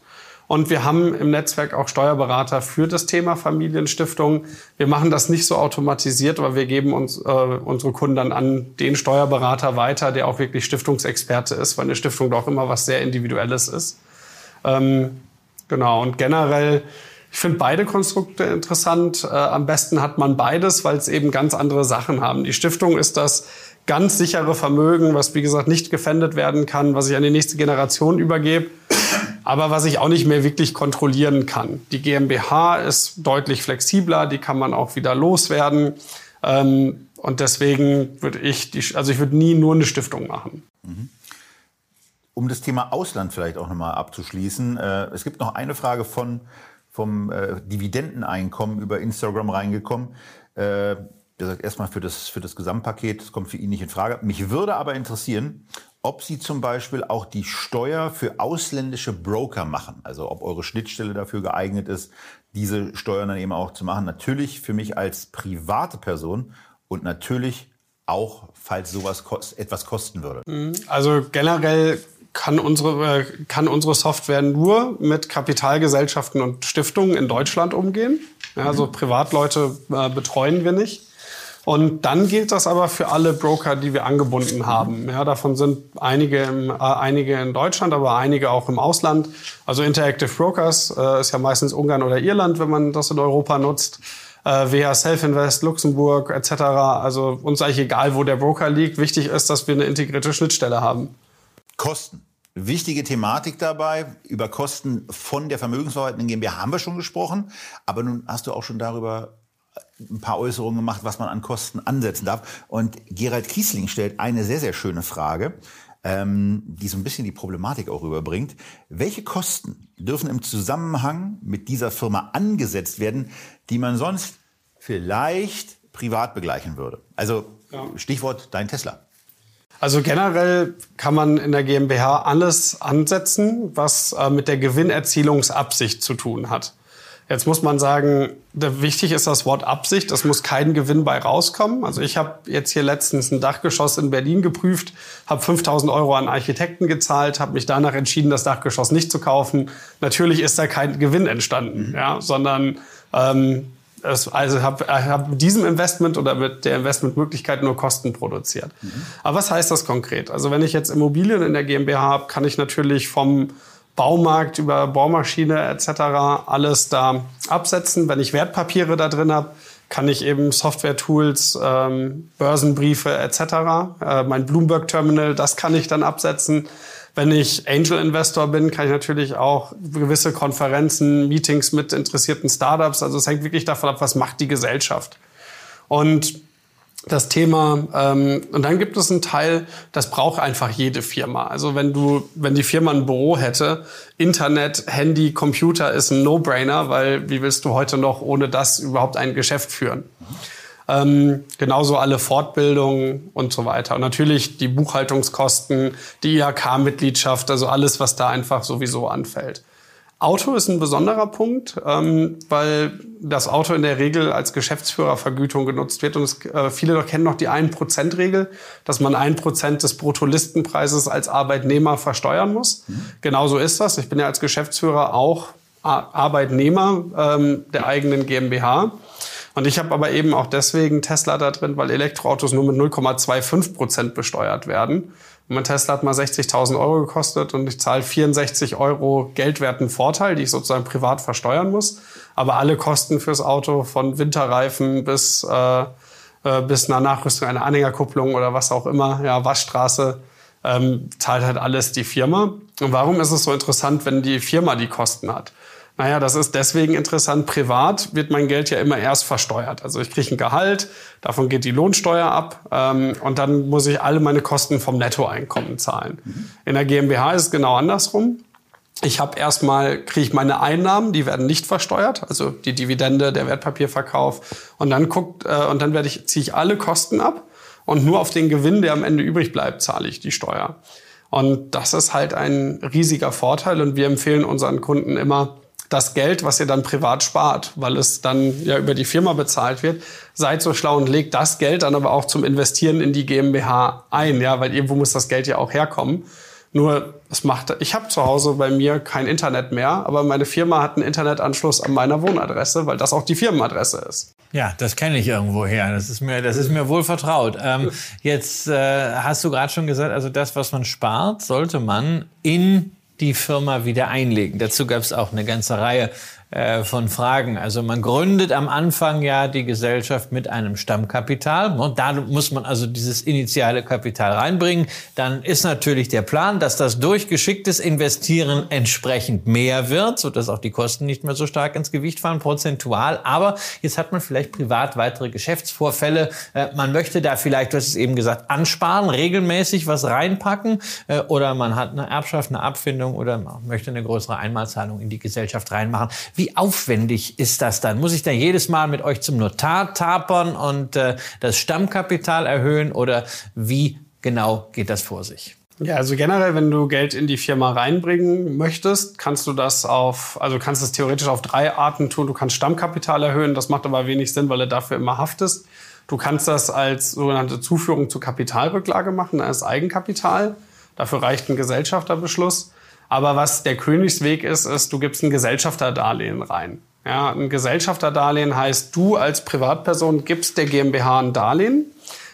Und wir haben im Netzwerk auch Steuerberater für das Thema Familienstiftung. Wir machen das nicht so automatisiert, aber wir geben uns äh, unsere Kunden dann an den Steuerberater weiter, der auch wirklich Stiftungsexperte ist, weil eine Stiftung doch immer was sehr Individuelles ist. Ähm, genau. Und generell, ich finde beide Konstrukte interessant. Äh, am besten hat man beides, weil es eben ganz andere Sachen haben. Die Stiftung ist das ganz sichere Vermögen, was wie gesagt nicht gefändet werden kann, was ich an die nächste Generation übergebe, aber was ich auch nicht mehr wirklich kontrollieren kann. Die GmbH ist deutlich flexibler, die kann man auch wieder loswerden. Ähm, und deswegen würde ich, die, also ich würde nie nur eine Stiftung machen. Um das Thema Ausland vielleicht auch nochmal abzuschließen, äh, es gibt noch eine Frage von, vom äh, Dividendeneinkommen über Instagram reingekommen. Äh, der sagt erstmal für das, für das Gesamtpaket, das kommt für ihn nicht in Frage. Mich würde aber interessieren, ob Sie zum Beispiel auch die Steuer für ausländische Broker machen. Also ob eure Schnittstelle dafür geeignet ist, diese Steuern dann eben auch zu machen. Natürlich für mich als private Person und natürlich auch, falls sowas kost etwas kosten würde. Also generell kann unsere, äh, kann unsere Software nur mit Kapitalgesellschaften und Stiftungen in Deutschland umgehen. Ja, also Privatleute äh, betreuen wir nicht. Und dann gilt das aber für alle Broker, die wir angebunden haben. Ja, davon sind einige, im, äh, einige in Deutschland, aber einige auch im Ausland. Also Interactive Brokers äh, ist ja meistens Ungarn oder Irland, wenn man das in Europa nutzt. Äh, WH Self-Invest, Luxemburg etc. Also uns eigentlich egal, wo der Broker liegt. Wichtig ist, dass wir eine integrierte Schnittstelle haben. Kosten. Wichtige Thematik dabei. Über Kosten von der vermögensverwaltenden GmbH haben wir schon gesprochen. Aber nun hast du auch schon darüber ein paar Äußerungen gemacht, was man an Kosten ansetzen darf. Und Gerald Kiesling stellt eine sehr, sehr schöne Frage, ähm, die so ein bisschen die Problematik auch rüberbringt. Welche Kosten dürfen im Zusammenhang mit dieser Firma angesetzt werden, die man sonst vielleicht privat begleichen würde? Also Stichwort dein Tesla. Also generell kann man in der GmbH alles ansetzen, was äh, mit der Gewinnerzielungsabsicht zu tun hat. Jetzt muss man sagen, wichtig ist das Wort Absicht. Es muss kein Gewinn bei rauskommen. Also ich habe jetzt hier letztens ein Dachgeschoss in Berlin geprüft, habe 5000 Euro an Architekten gezahlt, habe mich danach entschieden, das Dachgeschoss nicht zu kaufen. Natürlich ist da kein Gewinn entstanden, ja, sondern ähm, also habe hab mit diesem Investment oder mit der Investmentmöglichkeit nur Kosten produziert. Aber was heißt das konkret? Also wenn ich jetzt Immobilien in der GmbH habe, kann ich natürlich vom Baumarkt über Bohrmaschine etc. alles da absetzen. Wenn ich Wertpapiere da drin habe, kann ich eben Software-Tools, ähm, Börsenbriefe etc., äh, mein Bloomberg-Terminal, das kann ich dann absetzen. Wenn ich Angel-Investor bin, kann ich natürlich auch gewisse Konferenzen, Meetings mit interessierten Startups. Also es hängt wirklich davon ab, was macht die Gesellschaft. Und das Thema, ähm, und dann gibt es einen Teil, das braucht einfach jede Firma. Also wenn du, wenn die Firma ein Büro hätte, Internet, Handy, Computer ist ein No-Brainer, weil wie willst du heute noch ohne das überhaupt ein Geschäft führen? Ähm, genauso alle Fortbildungen und so weiter. Und natürlich die Buchhaltungskosten, die IHK-Mitgliedschaft, also alles, was da einfach sowieso anfällt. Auto ist ein besonderer Punkt, ähm, weil das Auto in der Regel als Geschäftsführervergütung genutzt wird. Und es, äh, viele doch kennen noch die 1%-Regel, dass man 1% des Bruttolistenpreises als Arbeitnehmer versteuern muss. Mhm. Genauso ist das. Ich bin ja als Geschäftsführer auch Arbeitnehmer ähm, der eigenen GmbH. Und ich habe aber eben auch deswegen Tesla da drin, weil Elektroautos nur mit 0,25 Prozent besteuert werden. mein Tesla hat mal 60.000 Euro gekostet und ich zahle 64 Euro geldwerten Vorteil, die ich sozusagen privat versteuern muss. Aber alle Kosten fürs Auto von Winterreifen bis, äh, äh, bis einer Nachrüstung einer Anhängerkupplung oder was auch immer, ja, Waschstraße, ähm, zahlt halt alles die Firma. Und warum ist es so interessant, wenn die Firma die Kosten hat? Naja, das ist deswegen interessant. Privat wird mein Geld ja immer erst versteuert. Also ich kriege ein Gehalt, davon geht die Lohnsteuer ab ähm, und dann muss ich alle meine Kosten vom Nettoeinkommen zahlen. Mhm. In der GmbH ist es genau andersrum. Ich habe erstmal kriege ich meine Einnahmen, die werden nicht versteuert, also die Dividende, der Wertpapierverkauf und dann guckt äh, und dann werde ich ziehe ich alle Kosten ab und nur auf den Gewinn, der am Ende übrig bleibt, zahle ich die Steuer. Und das ist halt ein riesiger Vorteil und wir empfehlen unseren Kunden immer das Geld, was ihr dann privat spart, weil es dann ja über die Firma bezahlt wird, seid so schlau und legt das Geld dann aber auch zum Investieren in die GmbH ein, ja, weil irgendwo muss das Geld ja auch herkommen. Nur es macht, ich habe zu Hause bei mir kein Internet mehr, aber meine Firma hat einen Internetanschluss an meiner Wohnadresse, weil das auch die Firmenadresse ist. Ja, das kenne ich irgendwo her. Das ist mir, das ist mir wohl vertraut. Ähm, jetzt äh, hast du gerade schon gesagt, also das, was man spart, sollte man in die Firma wieder einlegen. Dazu gab es auch eine ganze Reihe äh, von Fragen. Also man gründet am Anfang ja die Gesellschaft mit einem Stammkapital. Und da muss man also dieses initiale Kapital reinbringen. Dann ist natürlich der Plan, dass das durch geschicktes Investieren entsprechend mehr wird, sodass auch die Kosten nicht mehr so stark ins Gewicht fallen, prozentual. Aber jetzt hat man vielleicht privat weitere Geschäftsvorfälle. Äh, man möchte da vielleicht, du hast es eben gesagt, ansparen, regelmäßig was reinpacken. Äh, oder man hat eine Erbschaft, eine Abfindung oder möchte eine größere Einmalzahlung in die Gesellschaft reinmachen. Wie aufwendig ist das dann? Muss ich dann jedes Mal mit euch zum Notar tapern und äh, das Stammkapital erhöhen oder wie genau geht das vor sich? Ja, also generell, wenn du Geld in die Firma reinbringen möchtest, kannst du das auf, also kannst es theoretisch auf drei Arten tun. Du kannst Stammkapital erhöhen, das macht aber wenig Sinn, weil du dafür immer haftest. Du kannst das als sogenannte Zuführung zur Kapitalrücklage machen, als Eigenkapital. Dafür reicht ein Gesellschafterbeschluss. Aber was der Königsweg ist, ist, du gibst ein Gesellschafterdarlehen rein. Ja, ein Gesellschafterdarlehen heißt, du als Privatperson gibst der GmbH ein Darlehen.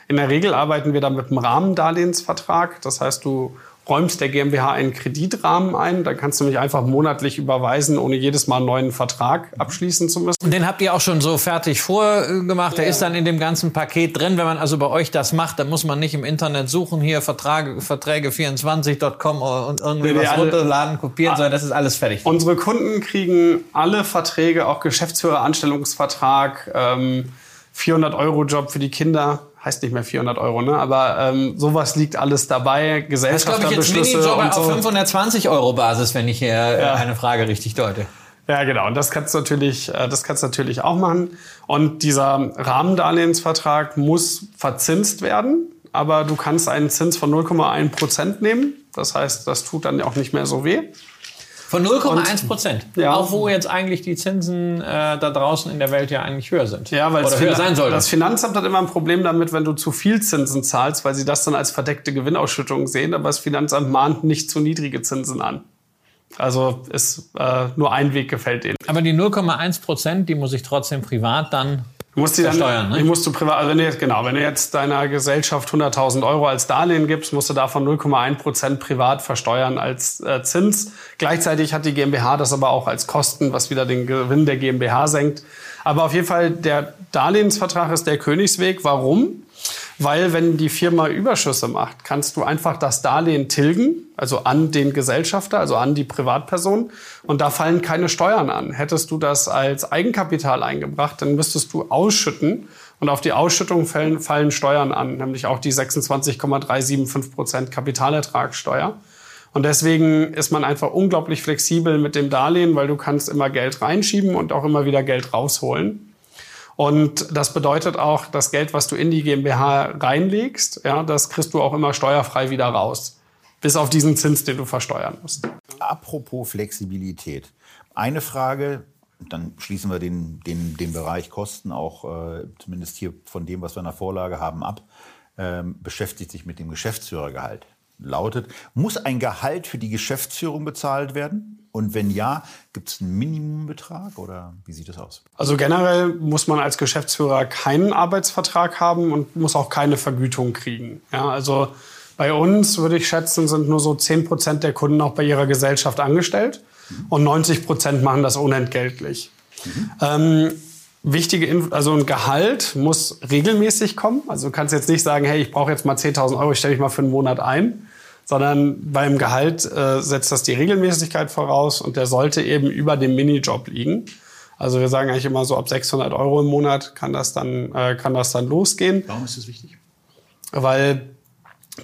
In der Regel arbeiten wir da mit einem Rahmendarlehensvertrag. Das heißt, du räumst der GmbH einen Kreditrahmen ein. Dann kannst du mich einfach monatlich überweisen, ohne jedes Mal einen neuen Vertrag abschließen zu müssen. Und den habt ihr auch schon so fertig vorgemacht. Der ist dann in dem ganzen Paket drin. Wenn man also bei euch das macht, dann muss man nicht im Internet suchen, hier Vertrage, Verträge24.com und irgendwie nee, was runterladen, kopieren, sondern das ist alles fertig. Unsere Kunden kriegen alle Verträge, auch Geschäftsführeranstellungsvertrag, ähm, 400 Euro Job für die Kinder heißt nicht mehr 400 Euro, ne? aber ähm, sowas liegt alles dabei. Gesellschafterbeschlüsse. Das glaube ich, jetzt so. auf 520 Euro Basis, wenn ich hier äh, ja. eine Frage richtig deute. Ja, genau. Und das kannst du natürlich, äh, das kannst du natürlich auch machen. Und dieser Rahmendarlehensvertrag muss verzinst werden, aber du kannst einen Zins von 0,1 Prozent nehmen. Das heißt, das tut dann auch nicht mehr so weh. Von 0,1 Prozent. Ja. Auch wo jetzt eigentlich die Zinsen äh, da draußen in der Welt ja eigentlich höher sind. Ja, weil es höher sein soll. Das Finanzamt hat immer ein Problem damit, wenn du zu viel Zinsen zahlst, weil sie das dann als verdeckte Gewinnausschüttung sehen. Aber das Finanzamt mahnt nicht zu niedrige Zinsen an. Also ist äh, nur ein Weg gefällt denen. Aber die 0,1 Prozent, die muss ich trotzdem privat dann Du musst die dann, Versteuern, ne? die musst du privat, also wenn du jetzt, genau, wenn du jetzt deiner Gesellschaft 100.000 Euro als Darlehen gibst, musst du davon 0,1 Prozent privat versteuern als äh, Zins. Gleichzeitig hat die GmbH das aber auch als Kosten, was wieder den Gewinn der GmbH senkt. Aber auf jeden Fall, der Darlehensvertrag ist der Königsweg. Warum? Weil wenn die Firma Überschüsse macht, kannst du einfach das Darlehen tilgen, also an den Gesellschafter, also an die Privatperson. Und da fallen keine Steuern an. Hättest du das als Eigenkapital eingebracht, dann müsstest du ausschütten. Und auf die Ausschüttung fallen, fallen Steuern an, nämlich auch die 26,375 Prozent Kapitalertragssteuer. Und deswegen ist man einfach unglaublich flexibel mit dem Darlehen, weil du kannst immer Geld reinschieben und auch immer wieder Geld rausholen. Und das bedeutet auch, das Geld, was du in die GmbH reinlegst, ja, das kriegst du auch immer steuerfrei wieder raus. Bis auf diesen Zins, den du versteuern musst. Apropos Flexibilität. Eine Frage, dann schließen wir den, den, den Bereich Kosten auch äh, zumindest hier von dem, was wir in der Vorlage haben, ab, ähm, beschäftigt sich mit dem Geschäftsführergehalt. Lautet, muss ein Gehalt für die Geschäftsführung bezahlt werden? Und wenn ja, gibt es einen Minimumbetrag oder wie sieht das aus? Also generell muss man als Geschäftsführer keinen Arbeitsvertrag haben und muss auch keine Vergütung kriegen. Ja, also bei uns würde ich schätzen, sind nur so 10 Prozent der Kunden auch bei ihrer Gesellschaft angestellt und 90 Prozent machen das unentgeltlich. Mhm. Ähm, wichtige, Inf also ein Gehalt muss regelmäßig kommen. Also du kannst jetzt nicht sagen, hey, ich brauche jetzt mal 10.000 Euro, ich stelle mich mal für einen Monat ein sondern beim Gehalt äh, setzt das die Regelmäßigkeit voraus und der sollte eben über dem Minijob liegen. Also wir sagen eigentlich immer so ab 600 Euro im Monat kann das dann, äh, kann das dann losgehen. Warum ist das wichtig? Weil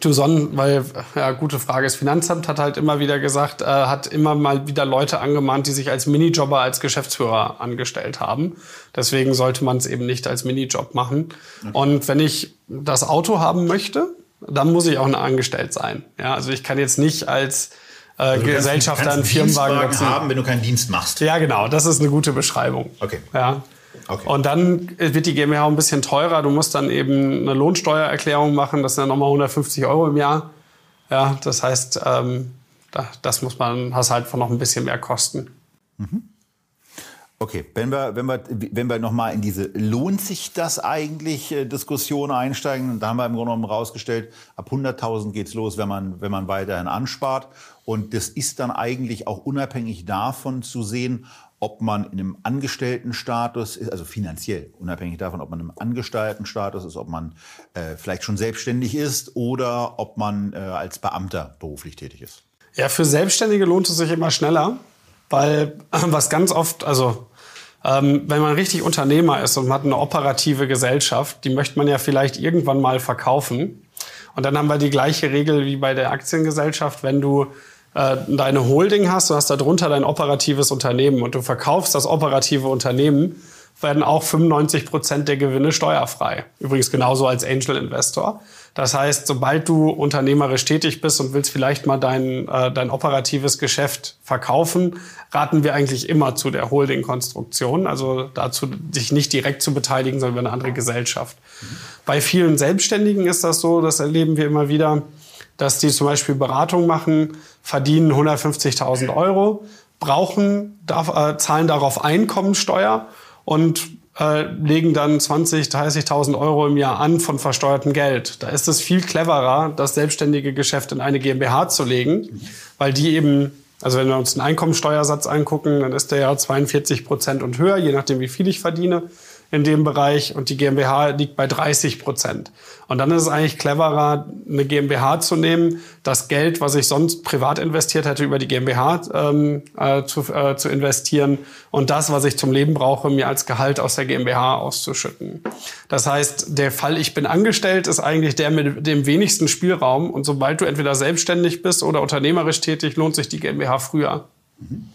du son weil, ja, gute Frage. Das Finanzamt hat halt immer wieder gesagt, äh, hat immer mal wieder Leute angemahnt, die sich als Minijobber, als Geschäftsführer angestellt haben. Deswegen sollte man es eben nicht als Minijob machen. Okay. Und wenn ich das Auto haben möchte, dann muss ich auch noch angestellt sein. Ja, also ich kann jetzt nicht als äh, also Gesellschafter einen Firmenwagen nutzen. haben, wenn du keinen Dienst machst. Ja, genau. Das ist eine gute Beschreibung. Okay. Ja. Okay. Und dann wird die GmbH ein bisschen teurer. Du musst dann eben eine Lohnsteuererklärung machen. Das sind dann nochmal 150 Euro im Jahr. Ja, das heißt, ähm, das muss man, hast halt noch ein bisschen mehr Kosten. Mhm. Okay, wenn wir, wenn wir, wenn wir nochmal in diese lohnt sich das eigentlich äh, Diskussion einsteigen, da haben wir im Grunde genommen rausgestellt, ab 100.000 geht's los, wenn man, wenn man weiterhin anspart. Und das ist dann eigentlich auch unabhängig davon zu sehen, ob man in einem Angestelltenstatus ist, also finanziell, unabhängig davon, ob man im Angestelltenstatus ist, ob man äh, vielleicht schon selbstständig ist oder ob man äh, als Beamter beruflich tätig ist. Ja, für Selbstständige lohnt es sich immer schneller, weil was ganz oft, also ähm, wenn man richtig Unternehmer ist und man hat eine operative Gesellschaft, die möchte man ja vielleicht irgendwann mal verkaufen. Und dann haben wir die gleiche Regel wie bei der Aktiengesellschaft. Wenn du äh, deine Holding hast, du hast darunter dein operatives Unternehmen und du verkaufst das operative Unternehmen, werden auch 95 Prozent der Gewinne steuerfrei. Übrigens genauso als Angel Investor. Das heißt, sobald du unternehmerisch tätig bist und willst vielleicht mal dein, äh, dein operatives Geschäft verkaufen, raten wir eigentlich immer zu der Holding-Konstruktion. Also dazu, dich nicht direkt zu beteiligen, sondern über eine andere Gesellschaft. Mhm. Bei vielen Selbstständigen ist das so, das erleben wir immer wieder, dass die zum Beispiel Beratung machen, verdienen 150.000 Euro, brauchen, darf, äh, zahlen darauf Einkommensteuer und äh, legen dann 20, 30.000 Euro im Jahr an von versteuertem Geld. Da ist es viel cleverer, das selbstständige Geschäft in eine GmbH zu legen, weil die eben, also wenn wir uns den Einkommensteuersatz angucken, dann ist der ja 42 Prozent und höher, je nachdem, wie viel ich verdiene in dem Bereich und die GmbH liegt bei 30 Prozent. Und dann ist es eigentlich cleverer, eine GmbH zu nehmen, das Geld, was ich sonst privat investiert hätte, über die GmbH ähm, äh, zu, äh, zu investieren und das, was ich zum Leben brauche, mir als Gehalt aus der GmbH auszuschütten. Das heißt, der Fall, ich bin angestellt, ist eigentlich der mit dem wenigsten Spielraum. Und sobald du entweder selbstständig bist oder unternehmerisch tätig, lohnt sich die GmbH früher. Mhm.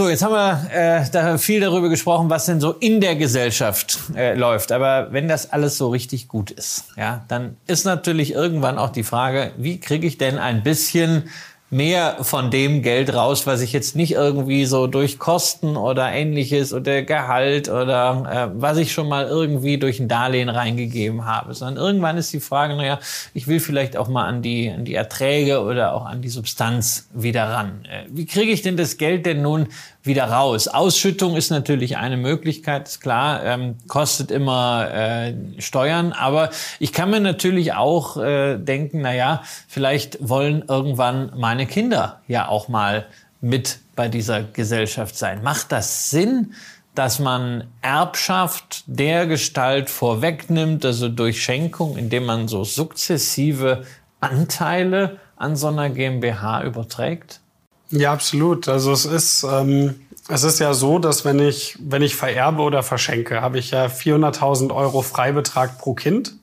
So, jetzt haben wir äh, da viel darüber gesprochen, was denn so in der Gesellschaft äh, läuft. Aber wenn das alles so richtig gut ist, ja, dann ist natürlich irgendwann auch die Frage, wie kriege ich denn ein bisschen mehr von dem Geld raus, was ich jetzt nicht irgendwie so durch Kosten oder ähnliches oder Gehalt oder äh, was ich schon mal irgendwie durch ein Darlehen reingegeben habe, sondern irgendwann ist die Frage, naja, ich will vielleicht auch mal an die, an die Erträge oder auch an die Substanz wieder ran. Äh, wie kriege ich denn das Geld denn nun wieder raus. Ausschüttung ist natürlich eine Möglichkeit, ist klar, ähm, kostet immer äh, Steuern, aber ich kann mir natürlich auch äh, denken, na ja, vielleicht wollen irgendwann meine Kinder ja auch mal mit bei dieser Gesellschaft sein. Macht das Sinn, dass man Erbschaft der Gestalt vorwegnimmt, also durch Schenkung, indem man so sukzessive Anteile an so einer GmbH überträgt? Ja, absolut. Also es ist, ähm, es ist ja so, dass wenn ich, wenn ich vererbe oder verschenke, habe ich ja 400.000 Euro Freibetrag pro Kind,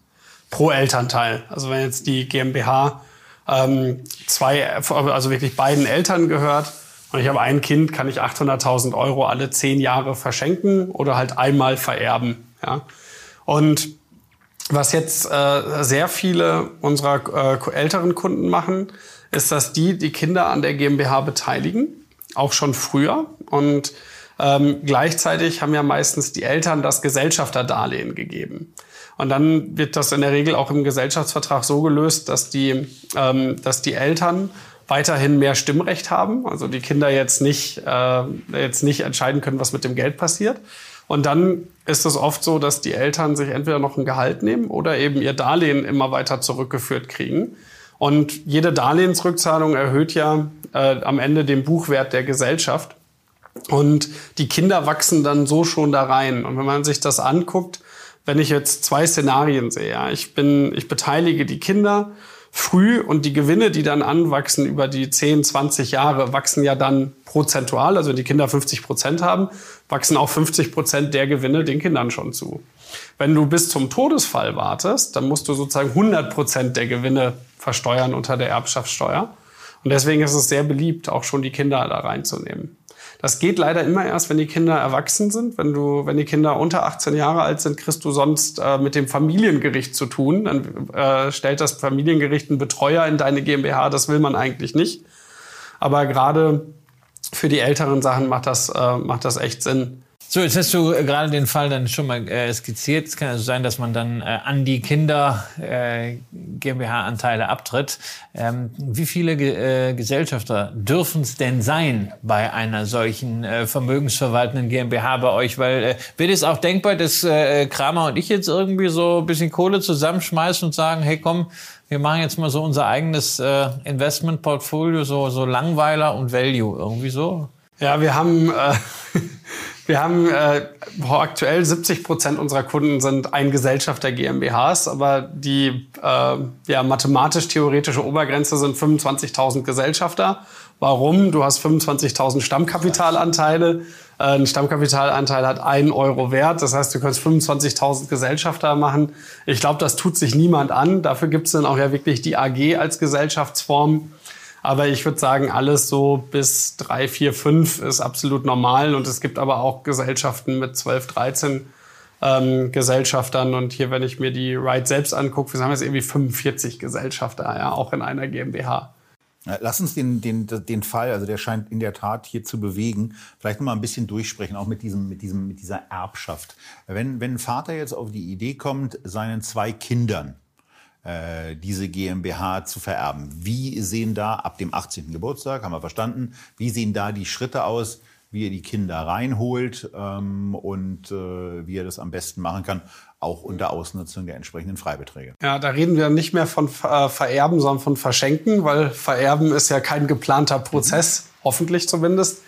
pro Elternteil. Also wenn jetzt die GmbH ähm, zwei, also wirklich beiden Eltern gehört und ich habe ein Kind, kann ich 800.000 Euro alle zehn Jahre verschenken oder halt einmal vererben. Ja? Und was jetzt äh, sehr viele unserer äh, älteren Kunden machen, ist, dass die die Kinder an der GmbH beteiligen, auch schon früher. Und ähm, gleichzeitig haben ja meistens die Eltern das Gesellschafterdarlehen gegeben. Und dann wird das in der Regel auch im Gesellschaftsvertrag so gelöst, dass die, ähm, dass die Eltern weiterhin mehr Stimmrecht haben, also die Kinder jetzt nicht, äh, jetzt nicht entscheiden können, was mit dem Geld passiert. Und dann ist es oft so, dass die Eltern sich entweder noch ein Gehalt nehmen oder eben ihr Darlehen immer weiter zurückgeführt kriegen. Und jede Darlehensrückzahlung erhöht ja äh, am Ende den Buchwert der Gesellschaft. Und die Kinder wachsen dann so schon da rein. Und wenn man sich das anguckt, wenn ich jetzt zwei Szenarien sehe, ja, ich bin, ich beteilige die Kinder früh und die Gewinne, die dann anwachsen über die 10, 20 Jahre, wachsen ja dann prozentual. Also wenn die Kinder 50 Prozent haben, wachsen auch 50 Prozent der Gewinne den Kindern schon zu. Wenn du bis zum Todesfall wartest, dann musst du sozusagen 100 Prozent der Gewinne versteuern unter der Erbschaftssteuer. Und deswegen ist es sehr beliebt, auch schon die Kinder da reinzunehmen. Das geht leider immer erst, wenn die Kinder erwachsen sind. Wenn du, wenn die Kinder unter 18 Jahre alt sind, kriegst du sonst äh, mit dem Familiengericht zu tun. Dann äh, stellt das Familiengericht einen Betreuer in deine GmbH. Das will man eigentlich nicht. Aber gerade für die älteren Sachen macht das, äh, macht das echt Sinn, so, jetzt hast du äh, gerade den Fall dann schon mal äh, skizziert. Es kann also sein, dass man dann äh, an die Kinder äh, GmbH-Anteile abtritt. Ähm, wie viele äh, Gesellschafter dürfen es denn sein bei einer solchen äh, vermögensverwaltenden GmbH bei euch? Weil wird es auch denkbar, dass Kramer und ich jetzt irgendwie so ein bisschen Kohle zusammenschmeißen und sagen, hey komm, wir machen jetzt mal so unser eigenes Investmentportfolio, so, so Langweiler und Value, irgendwie so? Ja, wir haben... Wir haben äh, aktuell 70 Prozent unserer Kunden sind ein Gesellschafter GmbHs, aber die äh, ja, mathematisch-theoretische Obergrenze sind 25.000 Gesellschafter. Warum? Du hast 25.000 Stammkapitalanteile. Äh, ein Stammkapitalanteil hat einen Euro Wert. Das heißt, du kannst 25.000 Gesellschafter machen. Ich glaube, das tut sich niemand an. Dafür gibt es dann auch ja wirklich die AG als Gesellschaftsform. Aber ich würde sagen, alles so bis drei, vier, fünf ist absolut normal. Und es gibt aber auch Gesellschaften mit 12, 13 ähm, Gesellschaftern. Und hier, wenn ich mir die Ride selbst angucke, wir haben jetzt irgendwie 45 Gesellschafter, ja, auch in einer GmbH. Lass uns den, den, den Fall, also der scheint in der Tat hier zu bewegen, vielleicht mal ein bisschen durchsprechen, auch mit, diesem, mit, diesem, mit dieser Erbschaft. Wenn, wenn ein Vater jetzt auf die Idee kommt, seinen zwei Kindern äh, diese GmbH zu vererben. Wie sehen da ab dem 18. Geburtstag, haben wir verstanden, wie sehen da die Schritte aus, wie er die Kinder reinholt ähm, und äh, wie er das am besten machen kann, auch unter Ausnutzung der entsprechenden Freibeträge. Ja, da reden wir nicht mehr von äh, Vererben, sondern von Verschenken, weil Vererben ist ja kein geplanter Prozess, mhm. hoffentlich zumindest.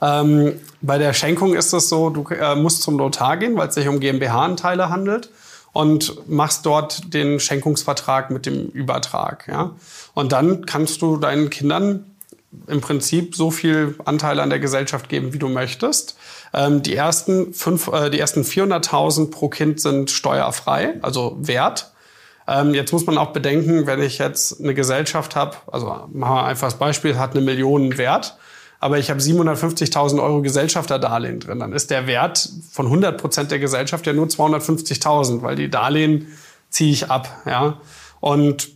Ähm, bei der Schenkung ist es so, du äh, musst zum Notar gehen, weil es sich um GmbH-Anteile handelt und machst dort den Schenkungsvertrag mit dem Übertrag. Ja? Und dann kannst du deinen Kindern im Prinzip so viel Anteil an der Gesellschaft geben, wie du möchtest. Ähm, die ersten, äh, ersten 400.000 pro Kind sind steuerfrei, also wert. Ähm, jetzt muss man auch bedenken, wenn ich jetzt eine Gesellschaft habe, also machen wir einfach das Beispiel, hat eine Million Wert aber ich habe 750.000 Euro Gesellschafterdarlehen drin, dann ist der Wert von 100 Prozent der Gesellschaft ja nur 250.000, weil die Darlehen ziehe ich ab. Ja? Und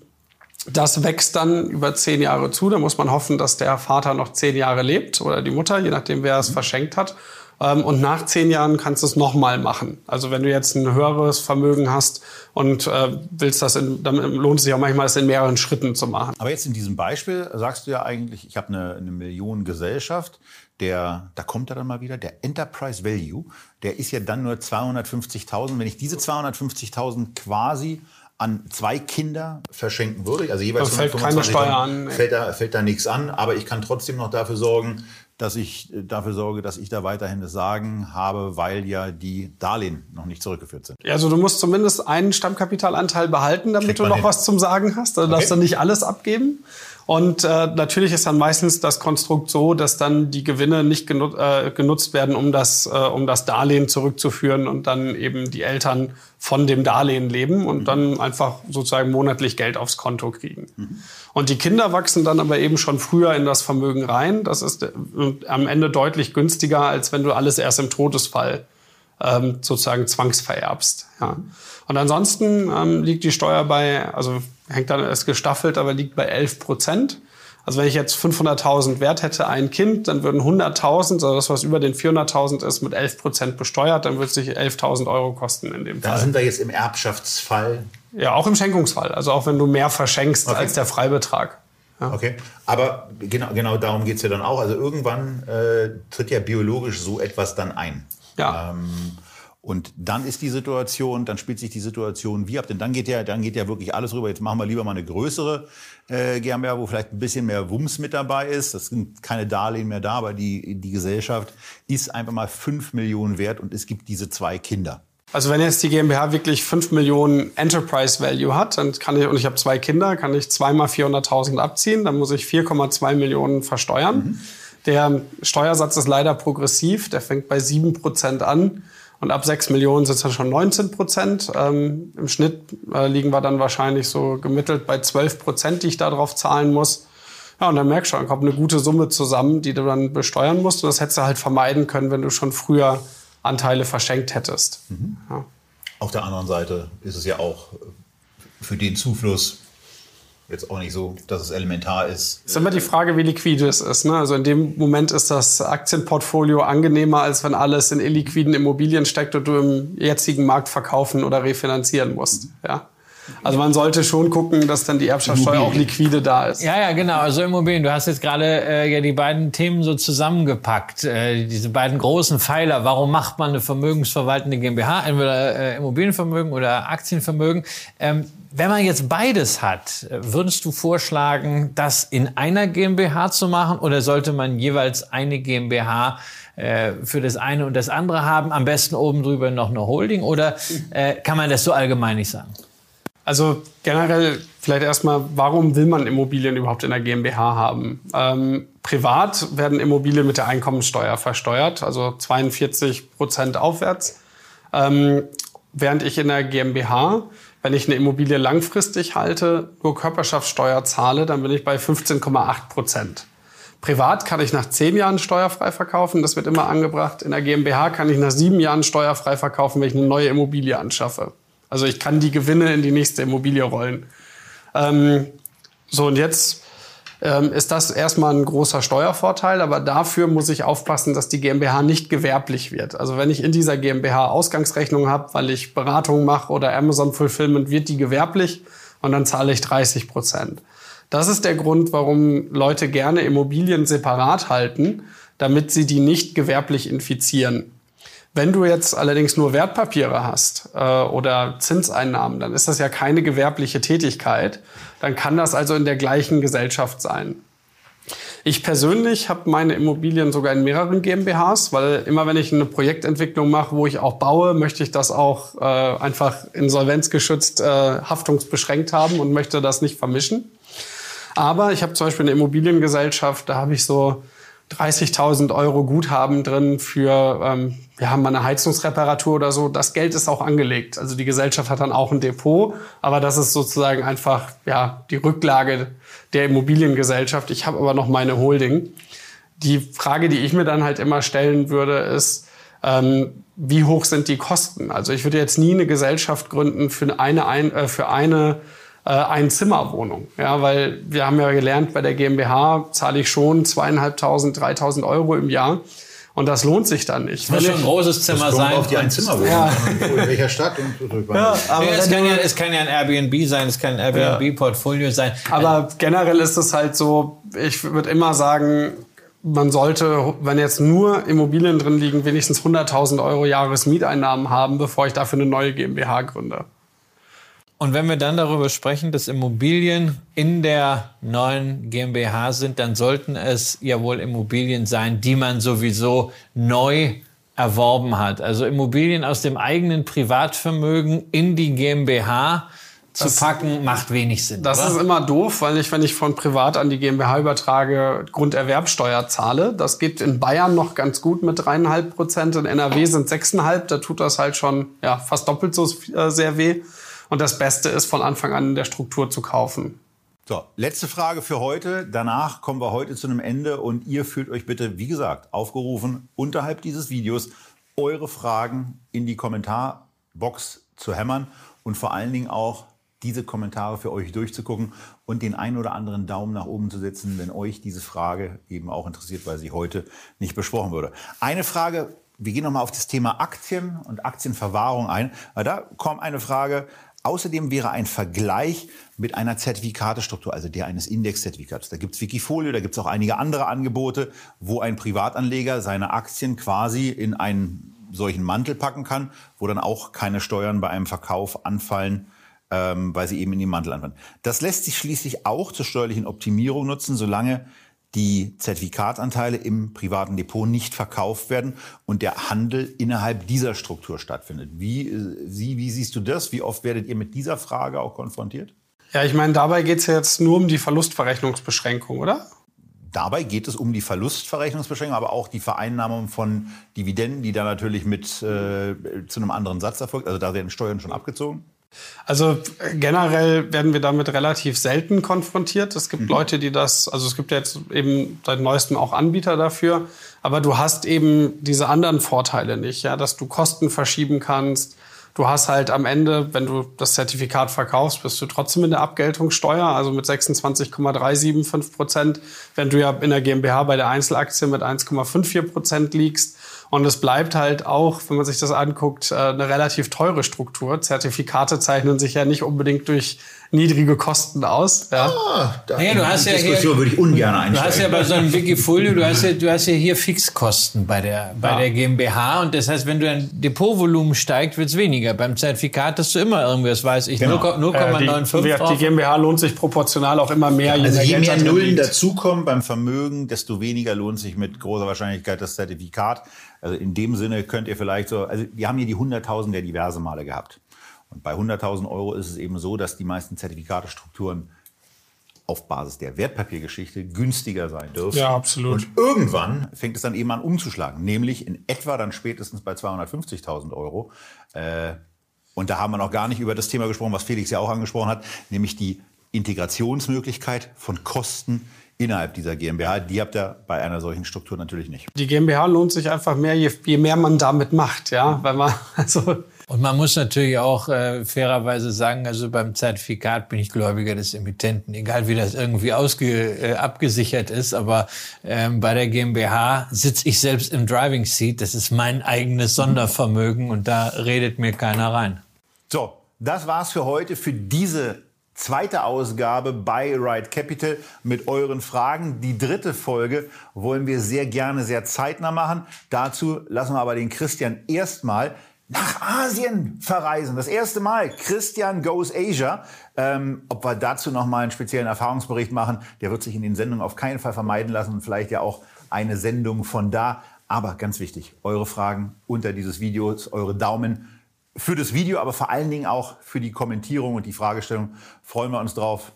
das wächst dann über zehn Jahre zu. Da muss man hoffen, dass der Vater noch zehn Jahre lebt oder die Mutter, je nachdem, wer es verschenkt hat. Ähm, und nach zehn Jahren kannst du es nochmal machen. Also wenn du jetzt ein höheres Vermögen hast und äh, willst das, in, dann lohnt es sich auch manchmal, das in mehreren Schritten zu machen. Aber jetzt in diesem Beispiel sagst du ja eigentlich, ich habe eine, eine Millionengesellschaft, der, da kommt er dann mal wieder, der Enterprise Value, der ist ja dann nur 250.000. Wenn ich diese 250.000 quasi an zwei Kinder verschenken würde, also jeweils da fällt keine Steuer an, fällt da, fällt da nichts an, aber ich kann trotzdem noch dafür sorgen, dass ich äh, dafür sorge, dass ich da weiterhin das Sagen habe, weil ja die Darlehen noch nicht zurückgeführt sind. Also du musst zumindest einen Stammkapitalanteil behalten, damit du noch hin. was zum Sagen hast. Du okay. darfst dann nicht alles abgeben. Und äh, natürlich ist dann meistens das Konstrukt so, dass dann die Gewinne nicht genu äh, genutzt werden, um das, äh, um das Darlehen zurückzuführen und dann eben die Eltern von dem Darlehen leben und mhm. dann einfach sozusagen monatlich Geld aufs Konto kriegen. Mhm. Und die Kinder wachsen dann aber eben schon früher in das Vermögen rein. Das ist äh, am Ende deutlich günstiger, als wenn du alles erst im Todesfall ähm, sozusagen zwangsvererbst. Ja. Und ansonsten ähm, liegt die Steuer bei, also hängt dann, ist gestaffelt, aber liegt bei 11 Prozent. Also wenn ich jetzt 500.000 Wert hätte, ein Kind, dann würden 100.000, also das, was über den 400.000 ist, mit 11 Prozent besteuert, dann würde es sich 11.000 Euro kosten in dem Fall. Da sind wir jetzt im Erbschaftsfall. Ja, auch im Schenkungsfall. Also auch wenn du mehr verschenkst okay. als der Freibetrag. Ja. Okay, aber genau, genau darum geht's ja dann auch. Also irgendwann äh, tritt ja biologisch so etwas dann ein. Ja. Ähm, und dann ist die Situation, dann spielt sich die Situation wie ab, denn dann geht ja, dann geht ja wirklich alles rüber. Jetzt machen wir lieber mal eine größere äh, GmbH, wo vielleicht ein bisschen mehr Wumms mit dabei ist. Das sind keine Darlehen mehr da, aber die, die Gesellschaft ist einfach mal fünf Millionen wert und es gibt diese zwei Kinder. Also wenn jetzt die GmbH wirklich 5 Millionen Enterprise Value hat, dann kann ich, und ich habe zwei Kinder, kann ich zweimal 400.000 abziehen, dann muss ich 4,2 Millionen versteuern. Mhm. Der Steuersatz ist leider progressiv, der fängt bei 7% an. Und ab 6 Millionen sind es dann schon 19 Prozent. Ähm, Im Schnitt äh, liegen wir dann wahrscheinlich so gemittelt bei 12 Prozent, die ich darauf zahlen muss. Ja, und dann merkst du, dann kommt eine gute Summe zusammen, die du dann besteuern musst. Und das hättest du halt vermeiden können, wenn du schon früher Anteile verschenkt hättest. Mhm. Ja. Auf der anderen Seite ist es ja auch für den Zufluss jetzt auch nicht so, dass es elementar ist. Es ist immer die Frage, wie liquide es ist. Ne? Also in dem Moment ist das Aktienportfolio angenehmer, als wenn alles in illiquiden Immobilien steckt und du im jetzigen Markt verkaufen oder refinanzieren musst. Ja? Also man sollte schon gucken, dass dann die Erbschaftssteuer auch liquide da ist. Ja, ja, genau. Also Immobilien. Du hast jetzt gerade äh, ja die beiden Themen so zusammengepackt. Äh, diese beiden großen Pfeiler. Warum macht man eine vermögensverwaltende GmbH? Entweder äh, Immobilienvermögen oder Aktienvermögen. Ähm, wenn man jetzt beides hat, würdest du vorschlagen, das in einer GmbH zu machen oder sollte man jeweils eine GmbH äh, für das eine und das andere haben, am besten oben drüber noch eine Holding oder äh, kann man das so allgemein nicht sagen? Also generell vielleicht erstmal, warum will man Immobilien überhaupt in der GmbH haben? Ähm, privat werden Immobilien mit der Einkommensteuer versteuert, also 42 Prozent aufwärts. Ähm, während ich in der GmbH wenn ich eine Immobilie langfristig halte, nur Körperschaftssteuer zahle, dann bin ich bei 15,8 Prozent. Privat kann ich nach zehn Jahren steuerfrei verkaufen, das wird immer angebracht. In der GmbH kann ich nach sieben Jahren steuerfrei verkaufen, wenn ich eine neue Immobilie anschaffe. Also ich kann die Gewinne in die nächste Immobilie rollen. Ähm, so, und jetzt ähm, ist das erstmal ein großer Steuervorteil, aber dafür muss ich aufpassen, dass die GmbH nicht gewerblich wird. Also wenn ich in dieser GmbH Ausgangsrechnung habe, weil ich Beratung mache oder Amazon Fulfillment, wird die gewerblich und dann zahle ich 30 Prozent. Das ist der Grund, warum Leute gerne Immobilien separat halten, damit sie die nicht gewerblich infizieren. Wenn du jetzt allerdings nur Wertpapiere hast äh, oder Zinseinnahmen, dann ist das ja keine gewerbliche Tätigkeit. Dann kann das also in der gleichen Gesellschaft sein. Ich persönlich habe meine Immobilien sogar in mehreren GmbHs, weil immer wenn ich eine Projektentwicklung mache, wo ich auch baue, möchte ich das auch äh, einfach insolvenzgeschützt, äh, haftungsbeschränkt haben und möchte das nicht vermischen. Aber ich habe zum Beispiel eine Immobiliengesellschaft, da habe ich so 30.000 Euro Guthaben drin für ähm, wir haben mal eine Heizungsreparatur oder so. Das Geld ist auch angelegt. Also die Gesellschaft hat dann auch ein Depot, aber das ist sozusagen einfach ja die Rücklage der Immobiliengesellschaft. Ich habe aber noch meine Holding. Die Frage, die ich mir dann halt immer stellen würde, ist, ähm, wie hoch sind die Kosten? Also ich würde jetzt nie eine Gesellschaft gründen für eine, ein, äh, für eine äh, Einzimmerwohnung. Ja, weil wir haben ja gelernt, bei der GmbH zahle ich schon zweieinhalbtausend, dreitausend Euro im Jahr. Und das lohnt sich dann nicht. Muss schon ein großes Zimmer sein. auf die Einzimmerwohnung. Ja. In welcher Stadt? Und, Ja, aber, Ja, es, kann ja, es kann ja ein Airbnb sein, es kann ein Airbnb-Portfolio sein. aber generell ist es halt so, ich würde immer sagen, man sollte, wenn jetzt nur Immobilien drin liegen, wenigstens 100.000 Euro Jahresmieteinnahmen haben, bevor ich dafür eine neue GmbH gründe. Und wenn wir dann darüber sprechen, dass Immobilien in der neuen GmbH sind, dann sollten es ja wohl Immobilien sein, die man sowieso neu erworben hat. Also Immobilien aus dem eigenen Privatvermögen in die GmbH zu packen, macht wenig Sinn. Das oder? ist immer doof, weil ich, wenn ich von privat an die GmbH übertrage, Grunderwerbsteuer zahle. Das geht in Bayern noch ganz gut mit dreieinhalb Prozent. In NRW sind sechseinhalb. Da tut das halt schon ja, fast doppelt so äh, sehr weh. Und das Beste ist, von Anfang an in der Struktur zu kaufen. So, letzte Frage für heute. Danach kommen wir heute zu einem Ende und ihr fühlt euch bitte, wie gesagt, aufgerufen, unterhalb dieses Videos eure Fragen in die Kommentarbox zu hämmern und vor allen Dingen auch diese Kommentare für euch durchzugucken und den einen oder anderen Daumen nach oben zu setzen, wenn euch diese Frage eben auch interessiert, weil sie heute nicht besprochen wurde. Eine Frage, wir gehen nochmal auf das Thema Aktien und Aktienverwahrung ein, da kommt eine Frage, Außerdem wäre ein Vergleich mit einer Zertifikatestruktur, also der eines Indexzertifikats. Da gibt es Wikifolio, da gibt es auch einige andere Angebote, wo ein Privatanleger seine Aktien quasi in einen solchen Mantel packen kann, wo dann auch keine Steuern bei einem Verkauf anfallen, ähm, weil sie eben in den Mantel anfallen. Das lässt sich schließlich auch zur steuerlichen Optimierung nutzen, solange die Zertifikatanteile im privaten Depot nicht verkauft werden und der Handel innerhalb dieser Struktur stattfindet. Wie, äh, Sie, wie siehst du das? Wie oft werdet ihr mit dieser Frage auch konfrontiert? Ja, ich meine, dabei geht es ja jetzt nur um die Verlustverrechnungsbeschränkung, oder? Dabei geht es um die Verlustverrechnungsbeschränkung, aber auch die Vereinnahmung von Dividenden, die da natürlich mit äh, zu einem anderen Satz erfolgt. Also da werden Steuern schon abgezogen. Also äh, generell werden wir damit relativ selten konfrontiert. Es gibt Leute, die das, also es gibt jetzt eben seit neuestem auch Anbieter dafür, aber du hast eben diese anderen Vorteile nicht, ja, dass du Kosten verschieben kannst. Du hast halt am Ende, wenn du das Zertifikat verkaufst, bist du trotzdem in der Abgeltungssteuer, also mit 26,375 Prozent, wenn du ja in der GmbH bei der Einzelaktie mit 1,54 Prozent liegst. Und es bleibt halt auch, wenn man sich das anguckt, äh, eine relativ teure Struktur. Zertifikate zeichnen sich ja nicht unbedingt durch niedrige Kosten aus. Ja. Naja, du hast ja hier- Diskussion würde ich ungern Du einsteigen. hast ja bei so einem Wikifolio, du hast ja, du hast ja hier Fixkosten bei der, bei Ja. der GmbH und das heißt, wenn du ein Depotvolumen steigt, wird's weniger. Beim Zertifikat hast du immer irgendwas, weiß ich, Genau. 0,95 Äh, die, die GmbH lohnt sich proportional auch immer mehr. Also je mehr da Nullen dazukommen beim Vermögen, desto weniger lohnt sich mit großer Wahrscheinlichkeit das Zertifikat. Also in dem Sinne könnt ihr vielleicht so, also wir haben hier die 100.000 ja diverse Male gehabt. Und bei 100.000 Euro ist es eben so, dass die meisten Zertifikatestrukturen auf Basis der Wertpapiergeschichte günstiger sein dürfen. Ja, absolut. Und irgendwann fängt es dann eben an umzuschlagen, nämlich in etwa dann spätestens bei 250.000 Euro. Äh, und da haben wir noch gar nicht über das Thema gesprochen, was Felix ja auch angesprochen hat, nämlich die Integrationsmöglichkeit von Kosten innerhalb dieser GmbH. Die habt ihr bei einer solchen Struktur natürlich nicht. Die GmbH lohnt sich einfach mehr, je, je mehr man damit macht, ja, weil man also Und man muss natürlich auch äh, fairerweise sagen, also beim Zertifikat bin ich Gläubiger des Emittenten, egal wie das irgendwie ausge, äh, abgesichert ist. Aber ähm, bei der GmbH sitze ich selbst im Driving Seat. Das ist mein eigenes Sondervermögen und da redet mir keiner rein. So, das war's für heute, für diese zweite Ausgabe bei Ride Capital mit euren Fragen. Die dritte Folge wollen wir sehr gerne, sehr zeitnah machen. Dazu lassen wir aber den Christian erstmal nach Asien verreisen. Das erste Mal. Christian Goes Asia. Ähm, ob wir dazu noch mal einen speziellen Erfahrungsbericht machen, der wird sich in den Sendungen auf keinen Fall vermeiden lassen und vielleicht ja auch eine Sendung von da. Aber ganz wichtig, eure Fragen unter dieses Videos, eure Daumen für das Video, aber vor allen Dingen auch für die Kommentierung und die Fragestellung. Freuen wir uns drauf.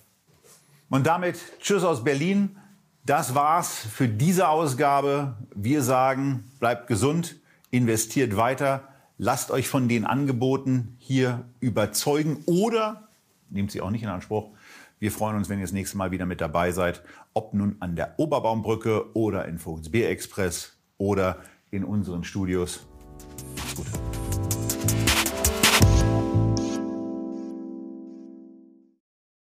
Und damit Tschüss aus Berlin. Das war's für diese Ausgabe. Wir sagen, bleibt gesund, investiert weiter, lasst euch von den Angeboten hier überzeugen oder nehmt sie auch nicht in Anspruch. Wir freuen uns, wenn ihr das nächste Mal wieder mit dabei seid, ob nun an der Oberbaumbrücke oder in Vogelsbeer Express oder in unseren Studios. Macht's gut.